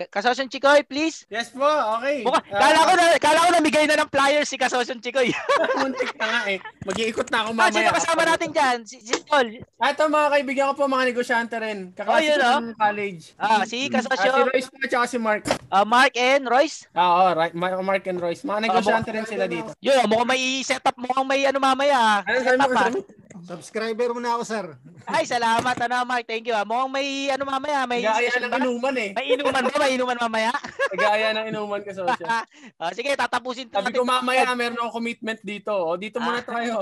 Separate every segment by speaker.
Speaker 1: Kasosyon Chikoy, please.
Speaker 2: Yes po, okay.
Speaker 1: Mukha, kala ko na, kala ko namigay na ng flyers si Kasosyon Chikoy.
Speaker 2: Muntik na nga eh. Mag-iikot na ako
Speaker 1: Ah,
Speaker 2: mamaya.
Speaker 1: sino kasama natin dyan? Si, si Tol.
Speaker 2: Ah, Ito mga kaibigan ko po, mga negosyante rin.
Speaker 1: Oh,
Speaker 2: Kaklase
Speaker 1: yun,
Speaker 2: ko
Speaker 1: oh.
Speaker 2: ng college.
Speaker 1: Ah, si
Speaker 2: Ah, si Royce po at si Mark.
Speaker 1: ah, Mark and Royce.
Speaker 2: Ah, oh, right. Ma- Mark and Royce. Mga negosyante rin sila dito.
Speaker 1: Yun, mukhang may set up, mukhang may ano mamaya. ah.
Speaker 2: Ano
Speaker 1: Set up
Speaker 3: Subscriber mo na ako, sir.
Speaker 1: Ay, salamat ano Mark, thank you. ah. Mukhang may ano mamaya, may session
Speaker 2: ng
Speaker 1: ba?
Speaker 2: inuman eh.
Speaker 1: May inuman ba? May inuman mamaya?
Speaker 2: Nag-aaya ng inuman ka, Sosyo.
Speaker 1: Ah, sige, tatapusin
Speaker 2: Sabi ko mamaya, meron akong commitment dito. O, dito muna
Speaker 1: Ah.
Speaker 2: tayo.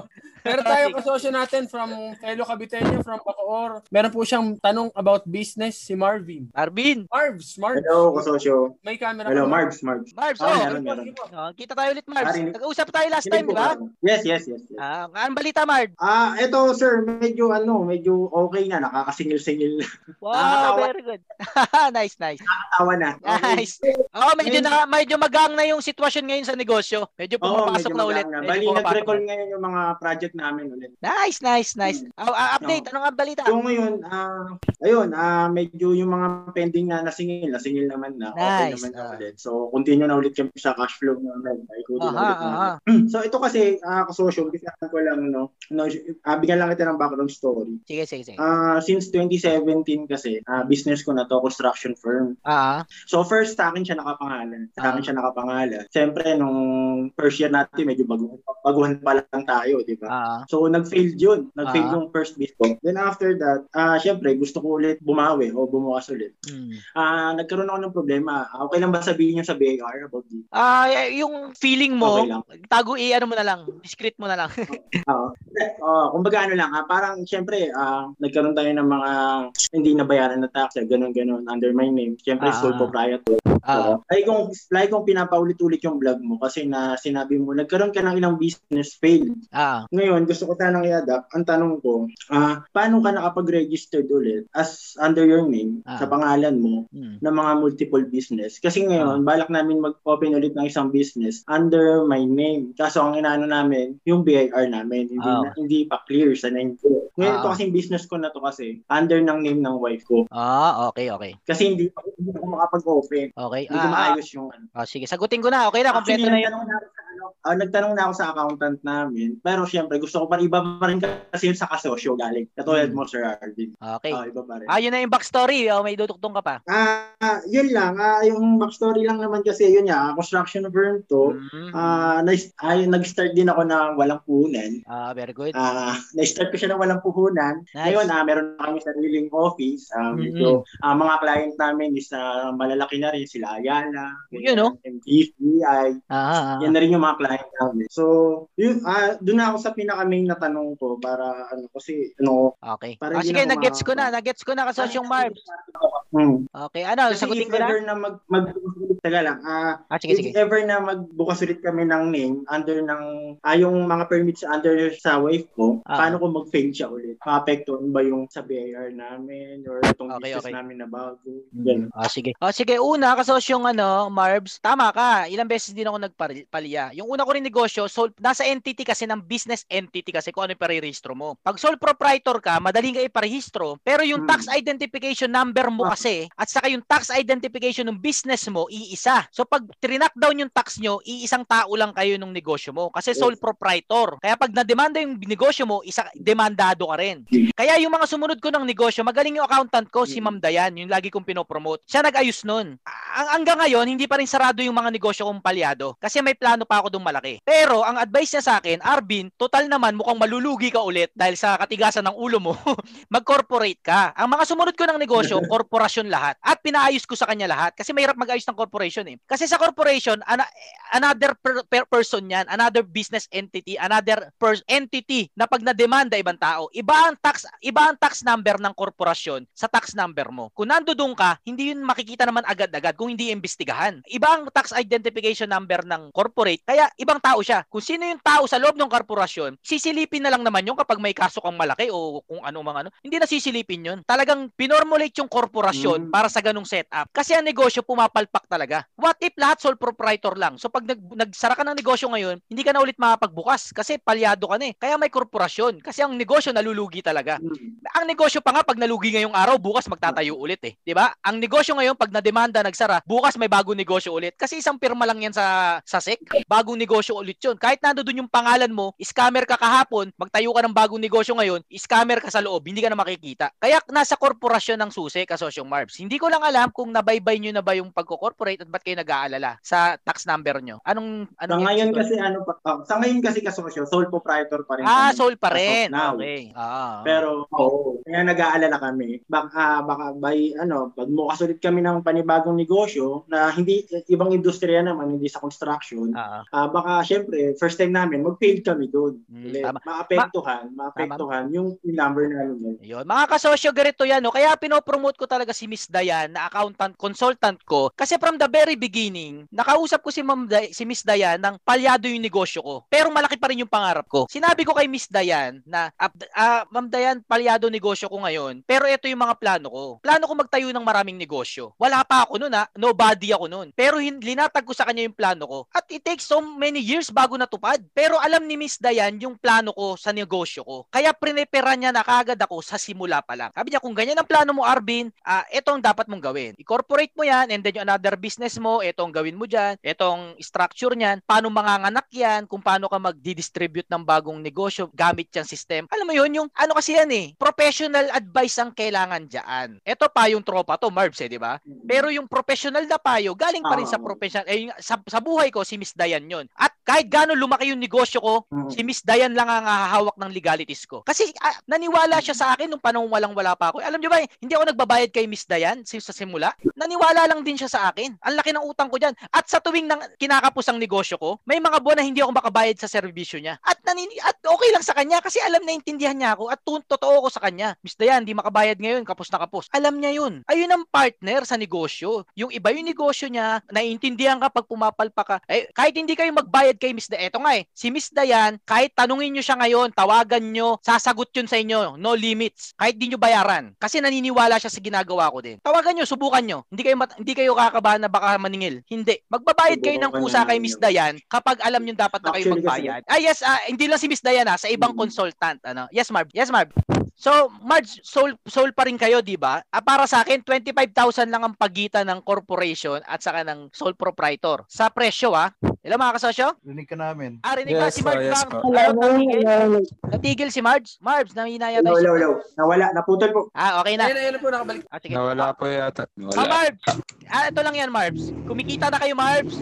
Speaker 2: Meron tayo kasosyo natin from fellow Caviteño, from Bacoor. Meron po siyang tanong about business, si Marvin.
Speaker 1: Arvin.
Speaker 2: Marbs, Marbs.
Speaker 4: Hello, kasosyo.
Speaker 2: May camera
Speaker 4: Hello? Marbs, Marbs.
Speaker 1: Marbs,
Speaker 4: Ah,
Speaker 1: oh.
Speaker 4: meron, meron.
Speaker 1: Oh, kita tayo ulit.
Speaker 4: Parinig.
Speaker 1: Nag-usap tayo last time, di ba?
Speaker 4: Yes, yes, yes. yes.
Speaker 1: Ah, anong balita, Marb?
Speaker 4: Ah, eto sir, medyo ano, medyo okay na, nakakasingil-singil na.
Speaker 1: Wow,
Speaker 4: Nakakatawa.
Speaker 1: very good. nice, nice.
Speaker 4: Tawa na. Okay.
Speaker 1: Nice. Oh, medyo na medyo magang na yung sitwasyon ngayon sa negosyo. Medyo pumapasok
Speaker 4: medyo
Speaker 1: na ulit.
Speaker 4: na. Bali, nag-recall
Speaker 1: na.
Speaker 4: ngayon yung mga project namin ulit.
Speaker 1: Nice, nice, nice. Oh, ah, update, ano nga balita?
Speaker 4: So ngayon, ah, ayun, ah, medyo yung mga pending na nasingil, nasingil naman na. Okay
Speaker 1: Nice.
Speaker 4: naman na
Speaker 1: Ah.
Speaker 4: ulit. So, continue na ulit kami sa cash flow namin.
Speaker 1: Aha,
Speaker 4: ulit namin.
Speaker 1: aha.
Speaker 4: So, ito kasi, ah, kasosyo, bisa ko lang, no, no ah, bigyan lang kita ng background story.
Speaker 1: Sige, sige, sige.
Speaker 4: Ah, since 2017 kasi, ah, business ko na to, construction firm.
Speaker 1: Ah,
Speaker 4: So first sa akin siya nakapangalan. Sa akin siya nakapangalan. Siyempre nung first year natin medyo baguhan, baguhan pa lang tayo, di ba? So nag-fail yun. Nag-fail
Speaker 1: Ah.
Speaker 4: yung first business ko. Then after that, ah syempre gusto ko ulit bumawi o bumukas ulit.
Speaker 1: mm.
Speaker 4: Ah nagkaroon ako ng problema. Okay lang ba sabihin niyo sa BAR about this?
Speaker 1: Ah, y- yung feeling mo,
Speaker 4: Okay lang.
Speaker 1: tago i ano mo na lang, discreet mo na lang.
Speaker 4: Oo. Oh, kumbaga ano lang, ah, parang syempre ah, nagkaroon tayo ng mga hindi nabayaran na tax, ganun ganun under my name. Syempre
Speaker 1: Ah.
Speaker 4: sole proprietor.
Speaker 1: Ah,
Speaker 4: Oo. Lagi kong, lagi kong pinapaulit-ulit yung vlog mo kasi na sinabi mo, nagkaroon ka ng ilang business fail.
Speaker 1: ah,
Speaker 4: Ngayon, gusto ko sanang i-adapt. Ang tanong ko, ah, paano ka nakapag-registered ulit as under your name,
Speaker 1: Ah.
Speaker 4: sa pangalan mo,
Speaker 1: mm.
Speaker 4: ng mga multiple business? Kasi ngayon, balak namin mag-open ulit ng isang business under my name. Kaso ang inaano namin, yung BIR namin, hindi,
Speaker 1: Ah.
Speaker 4: na, hindi pa clear sa name ko. Ngayon,
Speaker 1: Ah.
Speaker 4: ito kasing business ko na to kasi, under ng name ng wife ko.
Speaker 1: Ah, okay, okay.
Speaker 4: Kasi hindi, hindi ako makapag-open.
Speaker 1: Okay.
Speaker 4: Hindi ko
Speaker 1: Ah,
Speaker 4: maayos yung ano.
Speaker 1: ah, sige, sagutin ko na. Okay na, kompleto na yun.
Speaker 4: na ah, nagtanong na ako sa accountant namin. Pero syempre, gusto ko pa iba pa rin kasi yun sa kasosyo galing. Katulad
Speaker 1: Hmm.
Speaker 4: mo, Sir Arvin.
Speaker 1: Okay.
Speaker 4: Ah, iba pa rin.
Speaker 1: Ah, yun na yung backstory. Oh, may duduktong ka pa.
Speaker 4: Ah, yun lang. Ah, yung backstory lang naman kasi yun nga, construction firm to.
Speaker 1: Mm.
Speaker 4: Ah, na, ay, nag-start din ako na walang puhunan.
Speaker 1: Ah, very good.
Speaker 4: Ah, na-start ko siya na walang puhunan.
Speaker 1: Nice.
Speaker 4: Ngayon, ah, meron na kami sariling office. Ah,
Speaker 1: Mhm.
Speaker 4: medyo, ah, mga client namin is ah, malalaki na rin sila Ayala,
Speaker 1: Yun, no?
Speaker 4: MTCI,
Speaker 1: Ah, ah, ah.
Speaker 4: Yan na rin yung mga client namin. So, yun, ah doon ako sa pinaka-main na tanong ko para ano kasi ano
Speaker 1: Okay.
Speaker 4: Para
Speaker 1: Ah,
Speaker 4: hindi
Speaker 1: sige,
Speaker 4: na ako
Speaker 1: nag-gets ko na. Nag-gets ko na kasi yung Marv.
Speaker 4: Hmm.
Speaker 1: Okay, ano,
Speaker 4: Kasi
Speaker 1: sagutin ko na?
Speaker 4: ever na mag ulit taga lang. Ah,
Speaker 1: Ah, sige,
Speaker 4: if
Speaker 1: sige.
Speaker 4: ever na magbukas ulit kami ng name under ng ah, yung mga permits under sa wife ko,
Speaker 1: Ah.
Speaker 4: paano kung mag-fail siya ulit? Maapektuhan ba yung sa BIR namin or itong
Speaker 1: Okay,
Speaker 4: business
Speaker 1: okay.
Speaker 4: namin na bago? Ganun.
Speaker 1: Ah, sige. Ah, sige, una, kasos yung ano, Marbs, tama ka. Ilang beses din ako nagpalya. Yung una ko rin negosyo, sole, nasa entity kasi ng business entity kasi kung ano yung parehistro mo. Pag sole proprietor ka, madaling ka iparehistro. Pero yung
Speaker 4: Hmm.
Speaker 1: tax identification number mo
Speaker 4: Ah.
Speaker 1: kasi, at saka yung tax identification ng business mo, iisa. So pag trinak down yung tax nyo, iisang tao lang kayo ng negosyo mo. Kasi sole proprietor. Kaya pag na-demanda yung negosyo mo, isa demandado ka rin. Kaya yung mga sumunod ko ng negosyo, magaling yung accountant ko, si Ma'am Dayan, yung lagi kong pinopromote. Siya nag-ayos nun. Ang hanggang ngayon, hindi pa rin sarado yung mga negosyo kong palyado. Kasi may plano pa ako dong malaki. Pero, ang advice niya sa akin, Arvin, total naman mukhang malulugi ka ulit dahil sa katigasan ng ulo mo, mag-corporate ka. Ang mga sumunod ko ng negosyo, korporasyon lahat. At pinaayos ko sa kanya lahat. Kasi mahirap mag-ayos ng corporation eh. Kasi sa corporation, ana- another per- per- person yan, another business entity, another per- entity na pag na-demanda ibang tao. Iba ang tax, iba ang tax number ng korporasyon sa tax number mo. Kung nandoon ka, hindi yun makikita naman agad-agad kung hindi imbestigahan. Iba ang tax identification number ng corporate, kaya ibang tao siya. Kung sino yung tao sa loob ng korporasyon, sisilipin na lang naman yun kapag may kaso kang malaki o kung ano mga ano. Hindi na sisilipin yun. Talagang pinormulate yung korporasyon
Speaker 5: Mm.
Speaker 1: para sa ganung setup. Kasi ang negosyo pumapalpak talaga. What if lahat sole proprietor lang? So pag nag, nagsara ka ng negosyo ngayon, hindi ka na ulit makapagbukas kasi palyado ka na eh. Kaya may korporasyon. Kasi ang negosyo nalulugi talaga.
Speaker 5: Mm.
Speaker 1: Ang negosyo pa nga pag nalugi ngayong araw, bukas magtatayo ulit eh. 'Di ba? Ang negosyo ngayon pag na-demanda nagsara, bukas may bagong negosyo ulit. Kasi isang pirma lang yan sa sa SEC. Bagong negosyo ulit 'yun. Kahit nandoon yung pangalan mo, scammer ka kahapon, magtayo ka ng bagong negosyo ngayon, scammer ka sa loob, hindi ka na makikita. Kaya nasa korporasyon ng susi, kasosyong Marbs. Hindi ko lang alam kung nabaybay nyo na ba yung pagko-corporate at ba't kayo nag-aalala sa tax number nyo. Anong
Speaker 5: Sa
Speaker 1: anong
Speaker 5: ngayon
Speaker 1: episode?
Speaker 5: kasi ano pa, oh, sa ngayon kasi kasosyo, sole proprietor pa rin.
Speaker 1: Ah,
Speaker 5: kami.
Speaker 1: soul pa rin. Okay. Ah.
Speaker 5: Pero oo, kaya nag-aalala kami. Baka baka by ano, pagmukas ulit kami ng panibagong negosyo na hindi ibang industriya naman, hindi sa construction.
Speaker 1: Ah.
Speaker 5: Ah, baka syempre first time namin mag-fail kami doon.
Speaker 1: Mm, tama.
Speaker 5: Maapektuhan, maapektuhan yung number namin.
Speaker 1: Yun. Mga kasosyo, ganito yan. No? Kaya pinopromote ko talaga si Miss Dayan na accountant, consultant ko. Kasi from the very beginning, nakausap ko si, Ma'am Day- si Miss Dayan ng palyado yung negosyo ko. Pero malaki pa rin yung pangarap ko. Sinabi ko kay Miss Dayan na, ah, ah, Ma'am Dayan, palyado negosyo ko ngayon. Pero ito yung mga plano ko. Plano ko magtayo ng maraming negosyo. Wala pa ako noon ha. Nobody ako noon. Pero hin- linatag ko sa kanya yung plano ko. At it takes so many years bago natupad. Pero alam ni Miss Dayan yung plano ko sa negosyo ko. Kaya prinepera niya na kagad ako sa simula pa lang. Sabi niya, kung ganyan ang plano mo, Arvin, ah, ito ang dapat mong gawin. I-corporate mo yan and then yung another business mo, ito ang gawin mo dyan, ito ang structure niyan, paano manganganak yan, kung paano ka mag-distribute ng bagong negosyo gamit yung system. Alam mo yun, yung ano kasi yan eh, professional advice ang kailangan dyan. Ito pa yung tropa to, Marbs eh, di ba? Pero yung professional na payo, galing pa rin sa
Speaker 5: Ah.
Speaker 1: professional, eh, sa, sa buhay ko, si Miss Dayan yon. At kahit gaano lumaki yung negosyo ko,
Speaker 5: Mm.
Speaker 1: si Miss Dayan lang ang hahawak ng legalities ko. Kasi ah, naniwala siya sa akin nung panahon walang wala pa ako. Alam niyo ba, hindi ako nagbabayad kay Miss Dayan sa simula. Naniwala lang din siya sa akin. Ang laki ng utang ko diyan. At sa tuwing nang kinakapos ang negosyo ko, may mga buwan na hindi ako makabayad sa serbisyo niya. At nanini at okay lang sa kanya kasi alam na intindihan niya ako at tu- totoo ko sa kanya. Miss Dayan, hindi makabayad ngayon, kapos na kapos. Alam niya 'yun. Ayun ang partner sa negosyo. Yung iba yung negosyo niya, naiintindihan ka pag pumapalpa ka. Eh, kahit hindi kayo magbayad kay Miss Dayan, eto nga eh, si Miss Dayan, kahit tanungin nyo siya ngayon, tawagan nyo, sasagot yun sa inyo, no limits. Kahit di nyo bayaran. Kasi naniniwala siya sa ginagawa ko din. Tawagan nyo, subukan nyo. Hindi kayo, mat- hindi kayo kakabahan na baka maningil. Hindi. Magbabayad kayo ng kusa kay Miss Dayan kapag alam nyo dapat na kayo magbayad. Ah, yes, ah, hindi lang si Miss Dayan ah, sa ibang
Speaker 5: Mm.
Speaker 1: consultant. Ano? Yes, Marv. Yes, Marv. So, Marge, soul, soul pa rin kayo, di ba? Ah, para sa akin, 25,000 lang ang pagitan ng corporation at saka ng sole proprietor. Sa presyo, ah. Hello, mga kasosyo?
Speaker 6: Rinig ka namin.
Speaker 1: Ah, rinig
Speaker 7: Yes
Speaker 1: si
Speaker 7: po,
Speaker 1: Marge?
Speaker 7: yes
Speaker 1: bang-
Speaker 7: po.
Speaker 1: Ayaw, natigil? Natigil si Marge? Marge, namina yata.
Speaker 5: Hello, hello, hello. Nawala, naputol po.
Speaker 1: Ah, okay na.
Speaker 2: Ayun, ayun na po, nakabalik.
Speaker 1: Ah, sige.
Speaker 7: Nawala po yata.
Speaker 1: Ah,
Speaker 7: Nawala.
Speaker 1: Marbs! Ah, ito lang yan, Marbs. Kumikita na kayo, Marbs.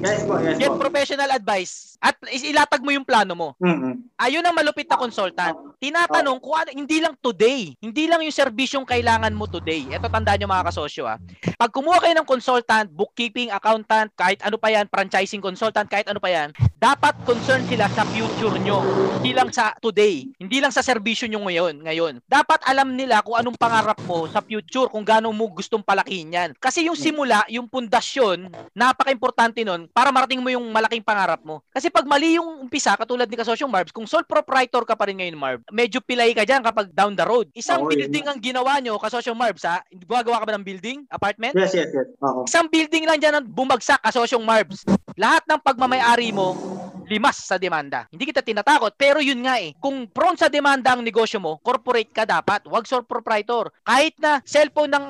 Speaker 5: Yes po, yes
Speaker 1: Get
Speaker 5: po.
Speaker 1: professional advice. At ilatag mo yung plano mo.
Speaker 5: Mm-mm.
Speaker 1: Ayun ang malupit na consultant. Tinatanong kung ano, hindi lang today. Hindi lang yung serbisyong kailangan mo today. Ito tandaan nyo mga kasosyo ha. Pag kumuha kayo ng consultant, bookkeeping, accountant, kahit ano pa yan, franchising consultant, kahit ano pa yan, dapat concern sila sa future nyo. Hindi lang sa today. Hindi lang sa serbisyo nyo ngayon. ngayon. Dapat alam nila kung anong pangarap mo sa future, kung gaano mo gustong palakihin yan. Kasi yung simula, yung pundasyon, napaka-importante nun para marating mo yung malaking pangarap mo. Kasi pag mali yung umpisa, katulad ni Kasosyong Marbs, kung sole proprietor ka pa rin ngayon, Marv, medyo pilay ka dyan kapag down the road. Isang
Speaker 5: yun
Speaker 1: building ang ginawa nyo, Kasosyong Marbs, ha? Gumagawa ka ba ng building? Apartment?
Speaker 5: Yes, yes, yes. Oo.
Speaker 1: Isang building lang dyan ang bumagsak, Kasosyong Marbs. Lahat ng pagmamayari mo, limas sa demanda. Hindi kita tinatakot, pero yun nga eh. Kung prone sa demanda ang negosyo mo, corporate ka dapat, wag sole proprietor. Kahit na cellphone ng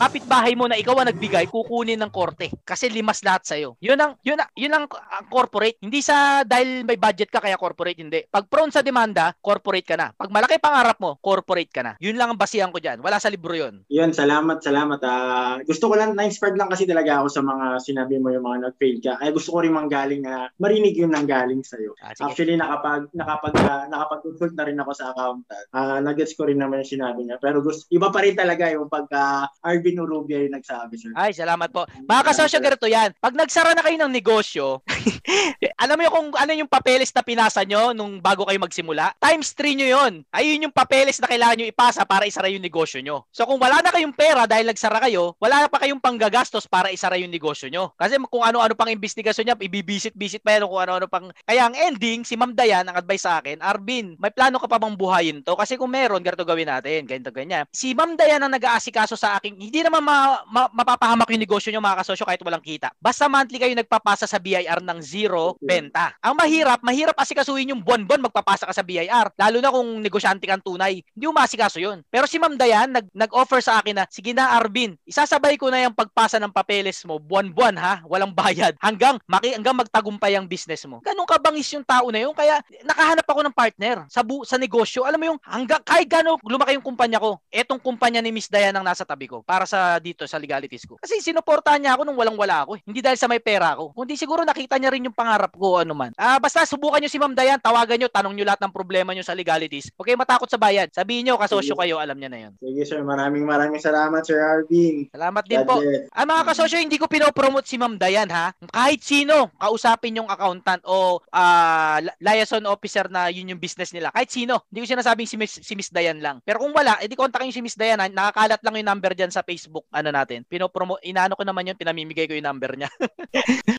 Speaker 1: kapitbahay mo na ikaw ang nagbigay, kukunin ng korte. Kasi limas lahat sa'yo. Yun ang, yun, ang- yun ang ang corporate. Hindi sa dahil may budget ka kaya corporate, hindi. Pag prone sa demanda, corporate ka na. Pag malaki pangarap mo, corporate ka na. Yun lang ang basihan ko dyan. Wala sa libro yun.
Speaker 5: Yun, salamat, salamat. Ah, gusto ko lang, na-inspired lang kasi talaga ako sa mga sinabi mo yung mga nag-fail ka. Kaya gusto ko rin manggaling na marinig yun nang galing sa'yo.
Speaker 1: Ah, sige.
Speaker 5: Actually, nakapag, nakapag, ah, nakapag-consult na rin ako sa accountant. Ah, nag-gets ko rin naman yung sinabi niya. Pero gusto, iba pa rin talaga yung pagka RB Arvin Urubia yung nagsabi, sir.
Speaker 1: Ay, salamat po. Mga kasosyo, ganito yan. Pag nagsara na kayo ng negosyo, alam mo yung kung ano yung papeles na pinasa nyo nung bago kayo magsimula? Times 3 nyo yun. Ayun yung papeles na kailangan nyo ipasa para isara yung negosyo nyo. So kung wala na kayong pera dahil nagsara kayo, wala na pa kayong panggagastos para isara yung negosyo nyo. Kasi kung ano-ano pang investigasyon niya, ibibisit-bisit pa yan kung ano-ano pang... Kaya ang ending, si Ma'am Dayan, ang advice sa akin, Arvin, may plano ka pa bang buhayin to? Kasi kung meron, ganito gawin natin, ganito ganyan. Si Ma'am Dayan ang nag-aasikaso sa akin, hindi naman ma- ma- mapapahamak yung negosyo nyo mga kasosyo kahit walang kita. Basta monthly kayo nagpapasa sa BIR ng zero benta. Ang mahirap, mahirap asikasuhin yung buwan-buwan magpapasa ka sa BIR. Lalo na kung negosyante kang tunay. Hindi mo masikaso yun. Pero si Ma'am Dayan, nag- nag-offer sa akin na, sige na Arvin, isasabay ko na yung pagpasa ng papeles mo, buwan-buwan ha, walang bayad, hanggang, maki, hanggang magtagumpay ang business mo. Ganun kabangis yung tao na yun. Kaya nakahanap ako ng partner sa, bu- sa negosyo. Alam mo yung, hanggang, kahit gano'n lumaki yung kumpanya ko, etong kumpanya ni Miss Dayan ang nasa tabi ko para sa dito, sa legalities ko. Kasi sinuportahan niya ako nung walang-wala ako. Eh. Hindi dahil sa may pera ako. Kundi siguro nakita niya rin yung pangarap ko ano man. Ah, basta subukan niyo si Ma'am Dayan, tawagan niyo, tanong niyo lahat ng problema niyo sa legalities. Okay, matakot sa bayad. Sabihin niyo kasosyo kayo, alam niya na 'yon.
Speaker 5: Sige, sir. Maraming maraming salamat, Sir Arvin.
Speaker 1: Salamat din po.
Speaker 5: bless.
Speaker 1: Ah, mga kasosyo, hindi ko pinopromote si Ma'am Dayan ha. Kahit sino, kausapin yung accountant o li- liaison officer na yun yung business nila. Kahit sino. Hindi ko sinasabing si Miss, si Miss Dayan lang. Pero kung wala, edi kontakin si Miss Dayan. Ha? Nakakalat lang yung number diyan sa Facebook. Ano natin. Pinopromote, inaano ko naman yun, pinamimigay ko yung number niya.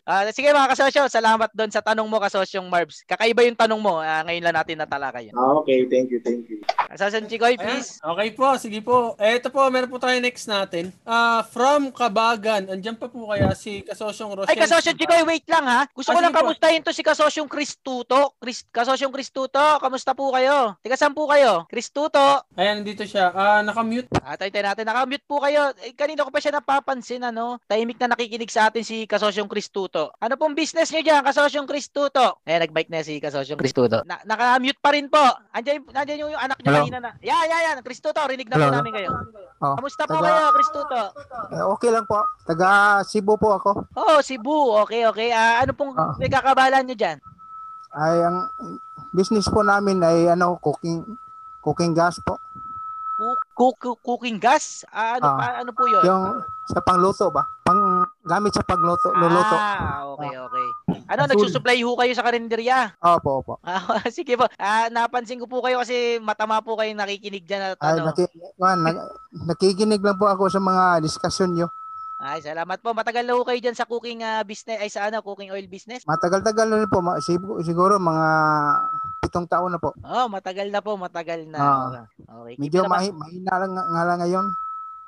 Speaker 1: Ah, sige mga kasosyo, salamat doon sa tanong mo kasosyong Marbs. Kakaiba yung tanong mo. Ah, ngayon lang natin natalakay. yun.
Speaker 5: Ah, okay, thank you, thank you.
Speaker 1: Kasosyon Chikoy,
Speaker 2: Ayan.
Speaker 1: please.
Speaker 2: Okay po, sige po. Eh, ito po, meron po tayo next natin. Ah, from Kabagan. Andyan pa po kaya si Kasosyong Rochelle.
Speaker 1: Ay, kasosyong Chikoy, wait lang ha. Gusto
Speaker 2: Ah,
Speaker 1: ko lang kamustahin to si kasosyong Kristuto. Chris, kasosyong Kristuto, kamusta po kayo? Tiga saan po kayo? Kristuto.
Speaker 2: Ayan, dito siya. Ah, nakamute.
Speaker 1: Ah, tayo tayo natin. Nakamute po kayo. Eh, kanina ko pa siya napapansin, ano? Tahimik na nakikinig sa atin si kasosyong Kristuto. Ano pong business niyo dyan, kasosyong Kristuto? Eh, nag-bike na si kasosyong Kristuto. Na naka-mute pa rin po. Andiyan, andiyan yung, yung anak niyo kanina na. Yeah, yeah, yeah. Kristuto, rinig na po
Speaker 6: Hello?
Speaker 1: namin kayo.
Speaker 6: Oh,
Speaker 1: Kamusta po
Speaker 6: taga-
Speaker 1: kayo, Kristuto?
Speaker 6: eh, okay lang po. Taga Cebu po ako.
Speaker 1: Oh, Cebu. Okay, okay. Ah, ano pong
Speaker 6: Ah.
Speaker 1: may kakabalan niyo dyan?
Speaker 6: Ay ang business po namin ay ano cooking cooking gas po.
Speaker 1: Cook, cook, cooking gas? Ah, ano,
Speaker 6: Ah.
Speaker 1: pa, ano po yun?
Speaker 6: Yung sa pangluto ba? Pang gamit sa pagluto, luluto.
Speaker 1: Ah, okay, okay. Ano, nagsusupply ho kayo sa karinderya?
Speaker 6: Opo, opo.
Speaker 1: Ah, sige po. Ah, napansin ko po kayo kasi matama po kayong nakikinig dyan at
Speaker 6: Ay,
Speaker 1: ano.
Speaker 6: naki, man, nag- nakikinig lang po ako sa mga discussion nyo.
Speaker 1: Ay, salamat po. Matagal na ho kayo dyan sa cooking ah, business, ay sa ano, cooking oil business?
Speaker 6: Matagal-tagal na po. Siguro mga pitong taon na po.
Speaker 1: Oh, matagal na po, matagal na.
Speaker 6: Ah.
Speaker 1: okay.
Speaker 6: Medyo mahi- mahina lang nga nga lang ngayon.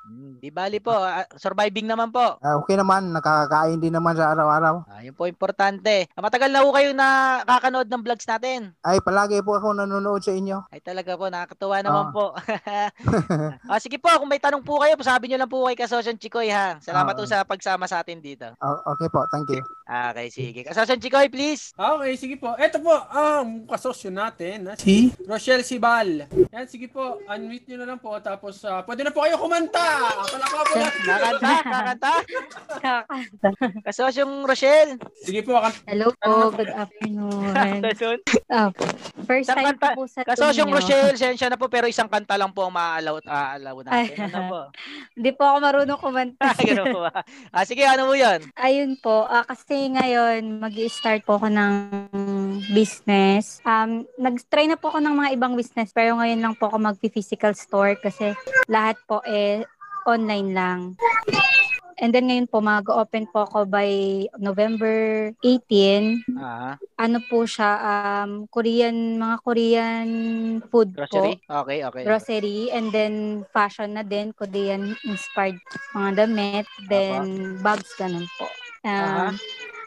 Speaker 1: Hmm, di bali po. Ah, surviving naman po.
Speaker 6: Ah, okay naman, nakakakain din naman sa araw-araw.
Speaker 1: Ah, yun po importante. Ah, matagal na ho kayo na kakanood ng vlogs natin.
Speaker 6: Ay, palagi po ako nanonood sa inyo.
Speaker 1: Ay talaga po, nakakatuwa naman
Speaker 6: Ah.
Speaker 1: po. ah, sige po, kung may tanong po kayo, sabi nyo lang po kay Kasosyon Chikoy ha. Salamat
Speaker 6: Ah.
Speaker 1: po sa pagsama sa atin dito.
Speaker 6: O- okay po, thank you.
Speaker 1: Ah, Okay, sige. Kasosyon Chikoy, please.
Speaker 2: Ah, Okay, sige po. Ito po, ang kasosyo natin, na si Rochelle Sibal. Yan, sige po, unmute nyo na lang po, tapos ah, pwede na po kayo kumanta. Po natin.
Speaker 1: Kakanta, kakanta.
Speaker 7: Kakanta.
Speaker 1: Kasosyong Rochelle.
Speaker 2: Sige po, kan-
Speaker 7: Hello po, good afternoon.
Speaker 1: Kasosyon,
Speaker 7: Opo. First
Speaker 1: Isang
Speaker 7: time
Speaker 1: kanta-
Speaker 7: po po sa
Speaker 1: kasosyong
Speaker 7: inyo.
Speaker 1: Rochelle, sensya na po pero isang kanta lang po ang maaalaw, aalaw natin. Ano po?
Speaker 7: Hindi po ako marunong kumanta.
Speaker 1: Ganun po ba? Ah, sige, ano mo yun?
Speaker 7: Ayun po, ah, kasi ngayon mag start po ako ng business. Um, nag-try na po ako ng mga ibang business pero ngayon lang po ako mag-physical store kasi lahat po eh online lang. And then ngayon po mag-open po ako by November 18.
Speaker 1: Ah,
Speaker 7: Ano po siya, um, Korean, mga Korean food
Speaker 1: grocery?
Speaker 7: po.
Speaker 1: Okay, okay.
Speaker 7: Grocery and then fashion na din, Korean inspired mga damit, then bags ganun po. Um,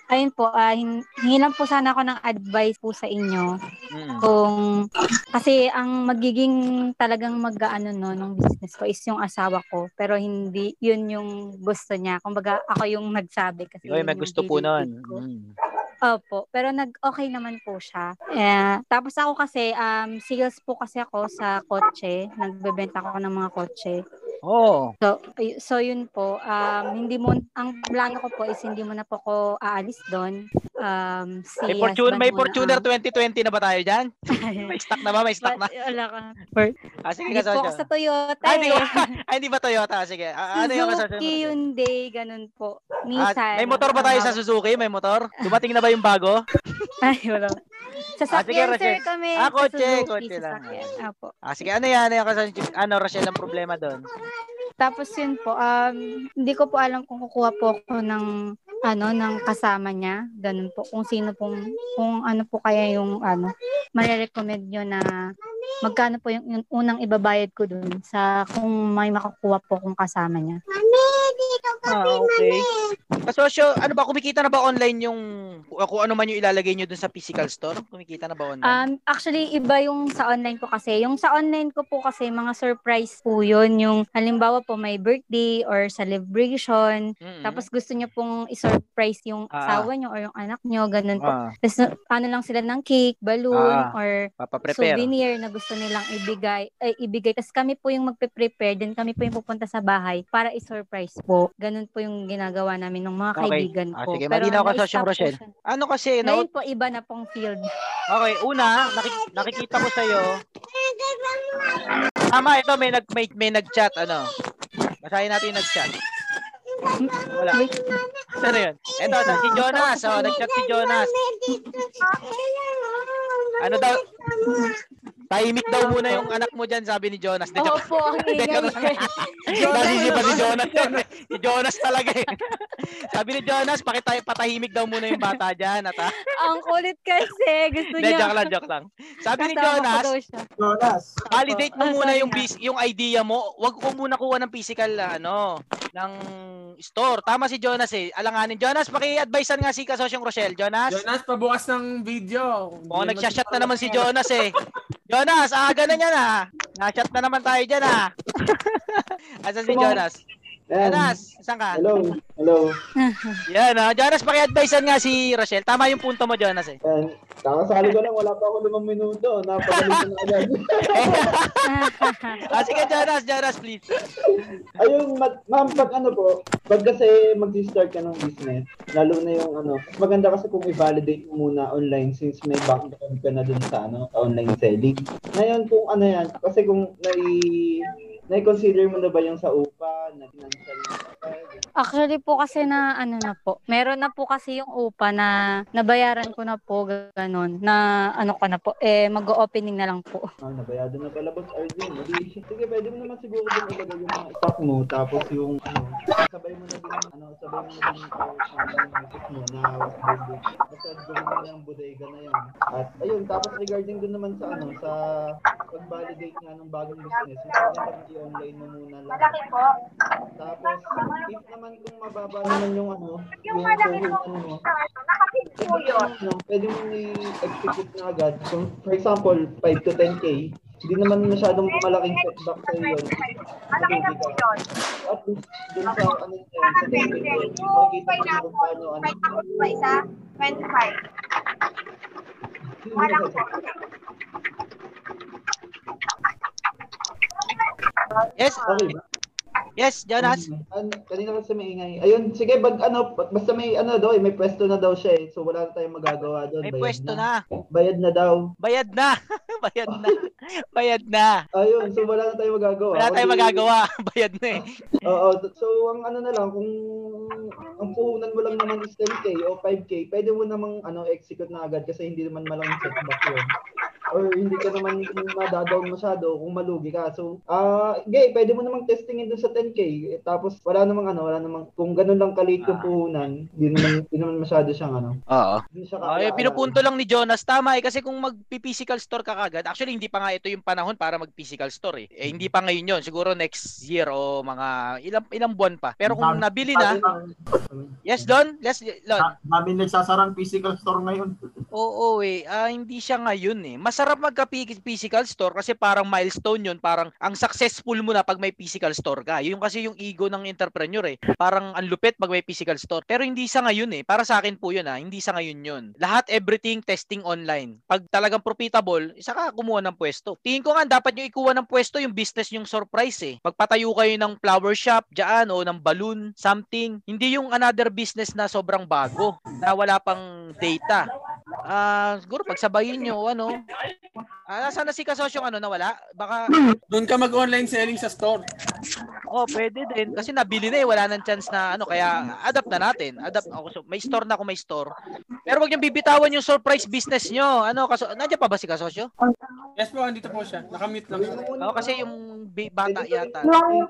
Speaker 7: ayun po, hin- hingi lang po sana ako ng advice po sa inyo
Speaker 1: Mm.
Speaker 7: kung kasi ang magiging talagang mag-ano no ng business ko is yung asawa ko pero hindi yun yung gusto niya. Kumbaga ako yung nagsabi kasi yun
Speaker 1: may
Speaker 7: yung
Speaker 1: gusto po nun.
Speaker 7: believe ko.
Speaker 1: Mm.
Speaker 7: Opo, pero nag-okay naman po siya. Eh, tapos ako kasi, um, sales po kasi ako sa kotse. Nagbebenta ako ng mga kotse.
Speaker 1: Oo.
Speaker 7: So, ay- so yun po, um, hindi mo, ang plano ko po is hindi mo na po ako aalis doon. Um, si
Speaker 1: May
Speaker 7: husband
Speaker 1: may Fortuner
Speaker 7: ang-
Speaker 1: 2020 na ba tayo dyan? May stock na ba? May stock na?
Speaker 7: Wala ka. For,
Speaker 1: Ah, sige
Speaker 7: hindi po sa Toyota
Speaker 1: Ah, hindi,
Speaker 7: eh.
Speaker 1: Ay, hindi ba Toyota? Sige. Ah, ano yung kasosyo?
Speaker 7: Suzuki, Hyundai, ganun po.
Speaker 1: Ah,
Speaker 7: Nissan.
Speaker 1: may motor ba tayo sa
Speaker 7: Ang-
Speaker 1: Suzuki? May motor? Dumating na ba yung bago?
Speaker 7: Ay, wala. Sa
Speaker 1: Ah, sige,
Speaker 7: sir,
Speaker 1: Rochelle.
Speaker 7: kami.
Speaker 1: Ah, kotse,
Speaker 7: Suzuki,
Speaker 1: kotse lang.
Speaker 7: sakyan. Apo.
Speaker 1: Ah, sige, ano yan? Ano yung? Ano, Rochelle, ang problema doon?
Speaker 7: Tapos yun po, um, hindi ko po alam kung kukuha po ako ng ano ng kasama niya, ganun po kung sino pong kung ano po kaya yung ano mare-recommend niyo na magkano po yung, yung unang ibabayad ko dun sa kung may makakuha po kung kasama niya.
Speaker 1: Ah, okay. Kasosyo, ano ba, kumikita na ba online yung, kung ano man yung ilalagay nyo dun sa physical store? Kumikita na ba online?
Speaker 7: Um, actually, iba yung sa online ko kasi. Yung sa online ko po kasi, mga surprise po yun. Yung halimbawa po may birthday or celebration.
Speaker 1: Mm-mm.
Speaker 7: Tapos gusto niyo pong i-surprise yung
Speaker 1: Ah.
Speaker 7: asawa niyo or yung anak niyo, ganun po.
Speaker 1: ah,
Speaker 7: Tapos ano lang sila ng cake, balloon,
Speaker 1: Ah,
Speaker 7: or
Speaker 1: papaprepare.
Speaker 7: souvenir na gusto nilang ibigay. Ay, ibigay. Tapos kami po yung magpe-prepare, then kami po yung pupunta sa bahay para i-surprise po. Ganun po yung ginagawa namin ng mga
Speaker 1: Okay.
Speaker 7: kaibigan
Speaker 1: Ah,
Speaker 7: ko.
Speaker 1: sige, malinaw ka,
Speaker 7: po
Speaker 1: Rochelle. Ano kasi, no?
Speaker 7: Ngayon po, iba na pong field.
Speaker 1: Okay, una, nakik- nakikita ko sa'yo. Tama, ito, may, nag, may, may nag-chat, ano? Basahin natin yung nag-chat. Wala. Ano yun? Ito, si Jonas. Oh, nag-chat si Jonas. Ano daw? Tahimik daw muna yung anak mo dyan, sabi ni Jonas.
Speaker 7: Oo
Speaker 1: joke-
Speaker 7: po, ang ingay.
Speaker 1: Nasisipa si Jonas. si Jonas talaga eh. Sabi ni Jonas, pakita, patahimik daw muna yung bata dyan. At, ah.
Speaker 7: ang kulit kasi. Gusto niya.
Speaker 1: joke lang, joke lang. Sabi ni Jonas.
Speaker 3: Jonas.
Speaker 1: validate mo muna yung yung idea mo. Wag ko muna kuha ng physical na, ano, ng store. Tama si Jonas eh. Alanganin. Jonas, paki-advisean nga si Kasosyong Rochelle. Jonas?
Speaker 2: Jonas, pabukas ng video.
Speaker 1: Oo, nagshashot na naman si Jonas eh. Jonas, aga na niya na. Nashot na naman tayo dyan ah. Asan si Jonas? Jonas, saan ka?
Speaker 8: Hello, hello.
Speaker 1: Yan ah. Jonas, paki-advisean nga si Rochelle. Tama yung punto mo, Jonas eh.
Speaker 8: Yan. Kakasali ko lang, wala pa ako limang minuto. Napagaling ko na agad.
Speaker 1: ah, sige, Jonas, Jonas, please.
Speaker 8: Ayun, ma- ma'am, pag ano po, pag kasi mag-start ka ng business, lalo na yung ano, maganda kasi kung i-validate mo muna online since may background ka na dun sa ano, online selling. Ngayon kung ano yan, kasi kung nai nai-consider mo na ba yung sa UPA, na financial
Speaker 7: Actually po kasi na ano na po. Meron na po kasi yung upa na nabayaran ko na po ganun na ano ko na po eh mag-opening na lang po.
Speaker 8: Ah, nabayado na pala boss Arjun. Mali. Sige, pwede mo naman siguro din ilagay yung mga stock mo tapos yung ano, sabay mo na din ano, sabay mo na din yung pamamagitan mo na bodega. Basta gawin mo yung bodega na yan. At ayun, tapos regarding din naman sa ano, sa pag-validate nga ng bagong business, yung i-online mo muna lang. Tapos, if naman kung mababa naman yung ano, yung yung ano mo, ano, pwede mo i-execute na agad. Kung, for example, 5 to 10k, hindi naman masyadong malaking setback sa iyo. Malaki na po yun. At least, dun sa ano yun, sa 10k, makikita mo kung paano, ano,
Speaker 9: isa, 25. Walang po.
Speaker 1: Yes,
Speaker 8: Okay ba?
Speaker 1: Yes, Jonas.
Speaker 8: An, kanina kasi may ingay. Ayun, sige, bag, ano, basta may ano daw, eh, may pwesto na daw siya eh. So wala na tayong magagawa doon.
Speaker 1: May
Speaker 8: bayad
Speaker 1: pwesto na.
Speaker 8: Bayad na daw.
Speaker 1: Bayad na. Bayad na. Bayad na.
Speaker 8: Ayun, so wala na tayong magagawa.
Speaker 1: Wala tayong magagawa. Bayad na eh.
Speaker 8: Oo, so ang ano na lang, kung ang puhunan mo lang naman is 10k o 5k, pwede mo namang ano, execute na agad kasi hindi naman malaking setback yun. Or hindi ka naman madadown masyado kung malugi ka. So, ah, gay, pwede mo namang testingin dun sa 10k. Eh, tapos wala namang ano, wala namang kung ganun lang kalit yung
Speaker 1: Ah.
Speaker 8: puhunan, hindi naman, hindi naman masyado siyang ano.
Speaker 1: Oo.
Speaker 8: Siya
Speaker 1: Ay,
Speaker 8: kaala-
Speaker 1: pinupunto lang ni Jonas tama eh kasi kung mag-physical store ka kagad, actually hindi pa nga ito yung panahon para mag-physical store eh. eh hindi pa ngayon 'yon, siguro next year o mga ilang ilang buwan pa. Pero kung nabili na, yes Don, yes Don.
Speaker 3: Dami nagsasarang physical store ngayon.
Speaker 1: Oo eh, ah, hindi siya ngayon eh. Masarap magka-physical store kasi parang milestone 'yun, parang ang successful mo na pag may physical store ka. Yun kasi yung ego ng entrepreneur eh. Parang ang lupit pag may physical store. Pero hindi sa ngayon eh. Para sa akin po 'yun ah, hindi sa ngayon 'yun. Lahat everything testing online. Pag talagang profitable, isa ka kumuha ng pwesto. Tingin ko nga dapat nyo ikuha ng pwesto yung business yung surprise eh. Magpatayo kayo ng flower shop dyan o ng balloon, something. Hindi yung another business na sobrang bago na wala pang data. Ah, siguro pagsabayin nyo ano. Ah, sana si kasosyong ano nawala? Baka
Speaker 2: Doon ka mag-online selling sa store.
Speaker 1: oh, pwede din kasi nabili na eh, wala nang chance na ano kaya adapt na natin. Adapt ako so, may store na ako may store. Pero wag niyo bibitawan yung surprise business nyo. Ano kaso nandiyan pa ba si kasosyo?
Speaker 2: Yes po, andito po siya. Nakamute lang siya.
Speaker 1: Oo, kasi yung bata yata.
Speaker 9: Yung,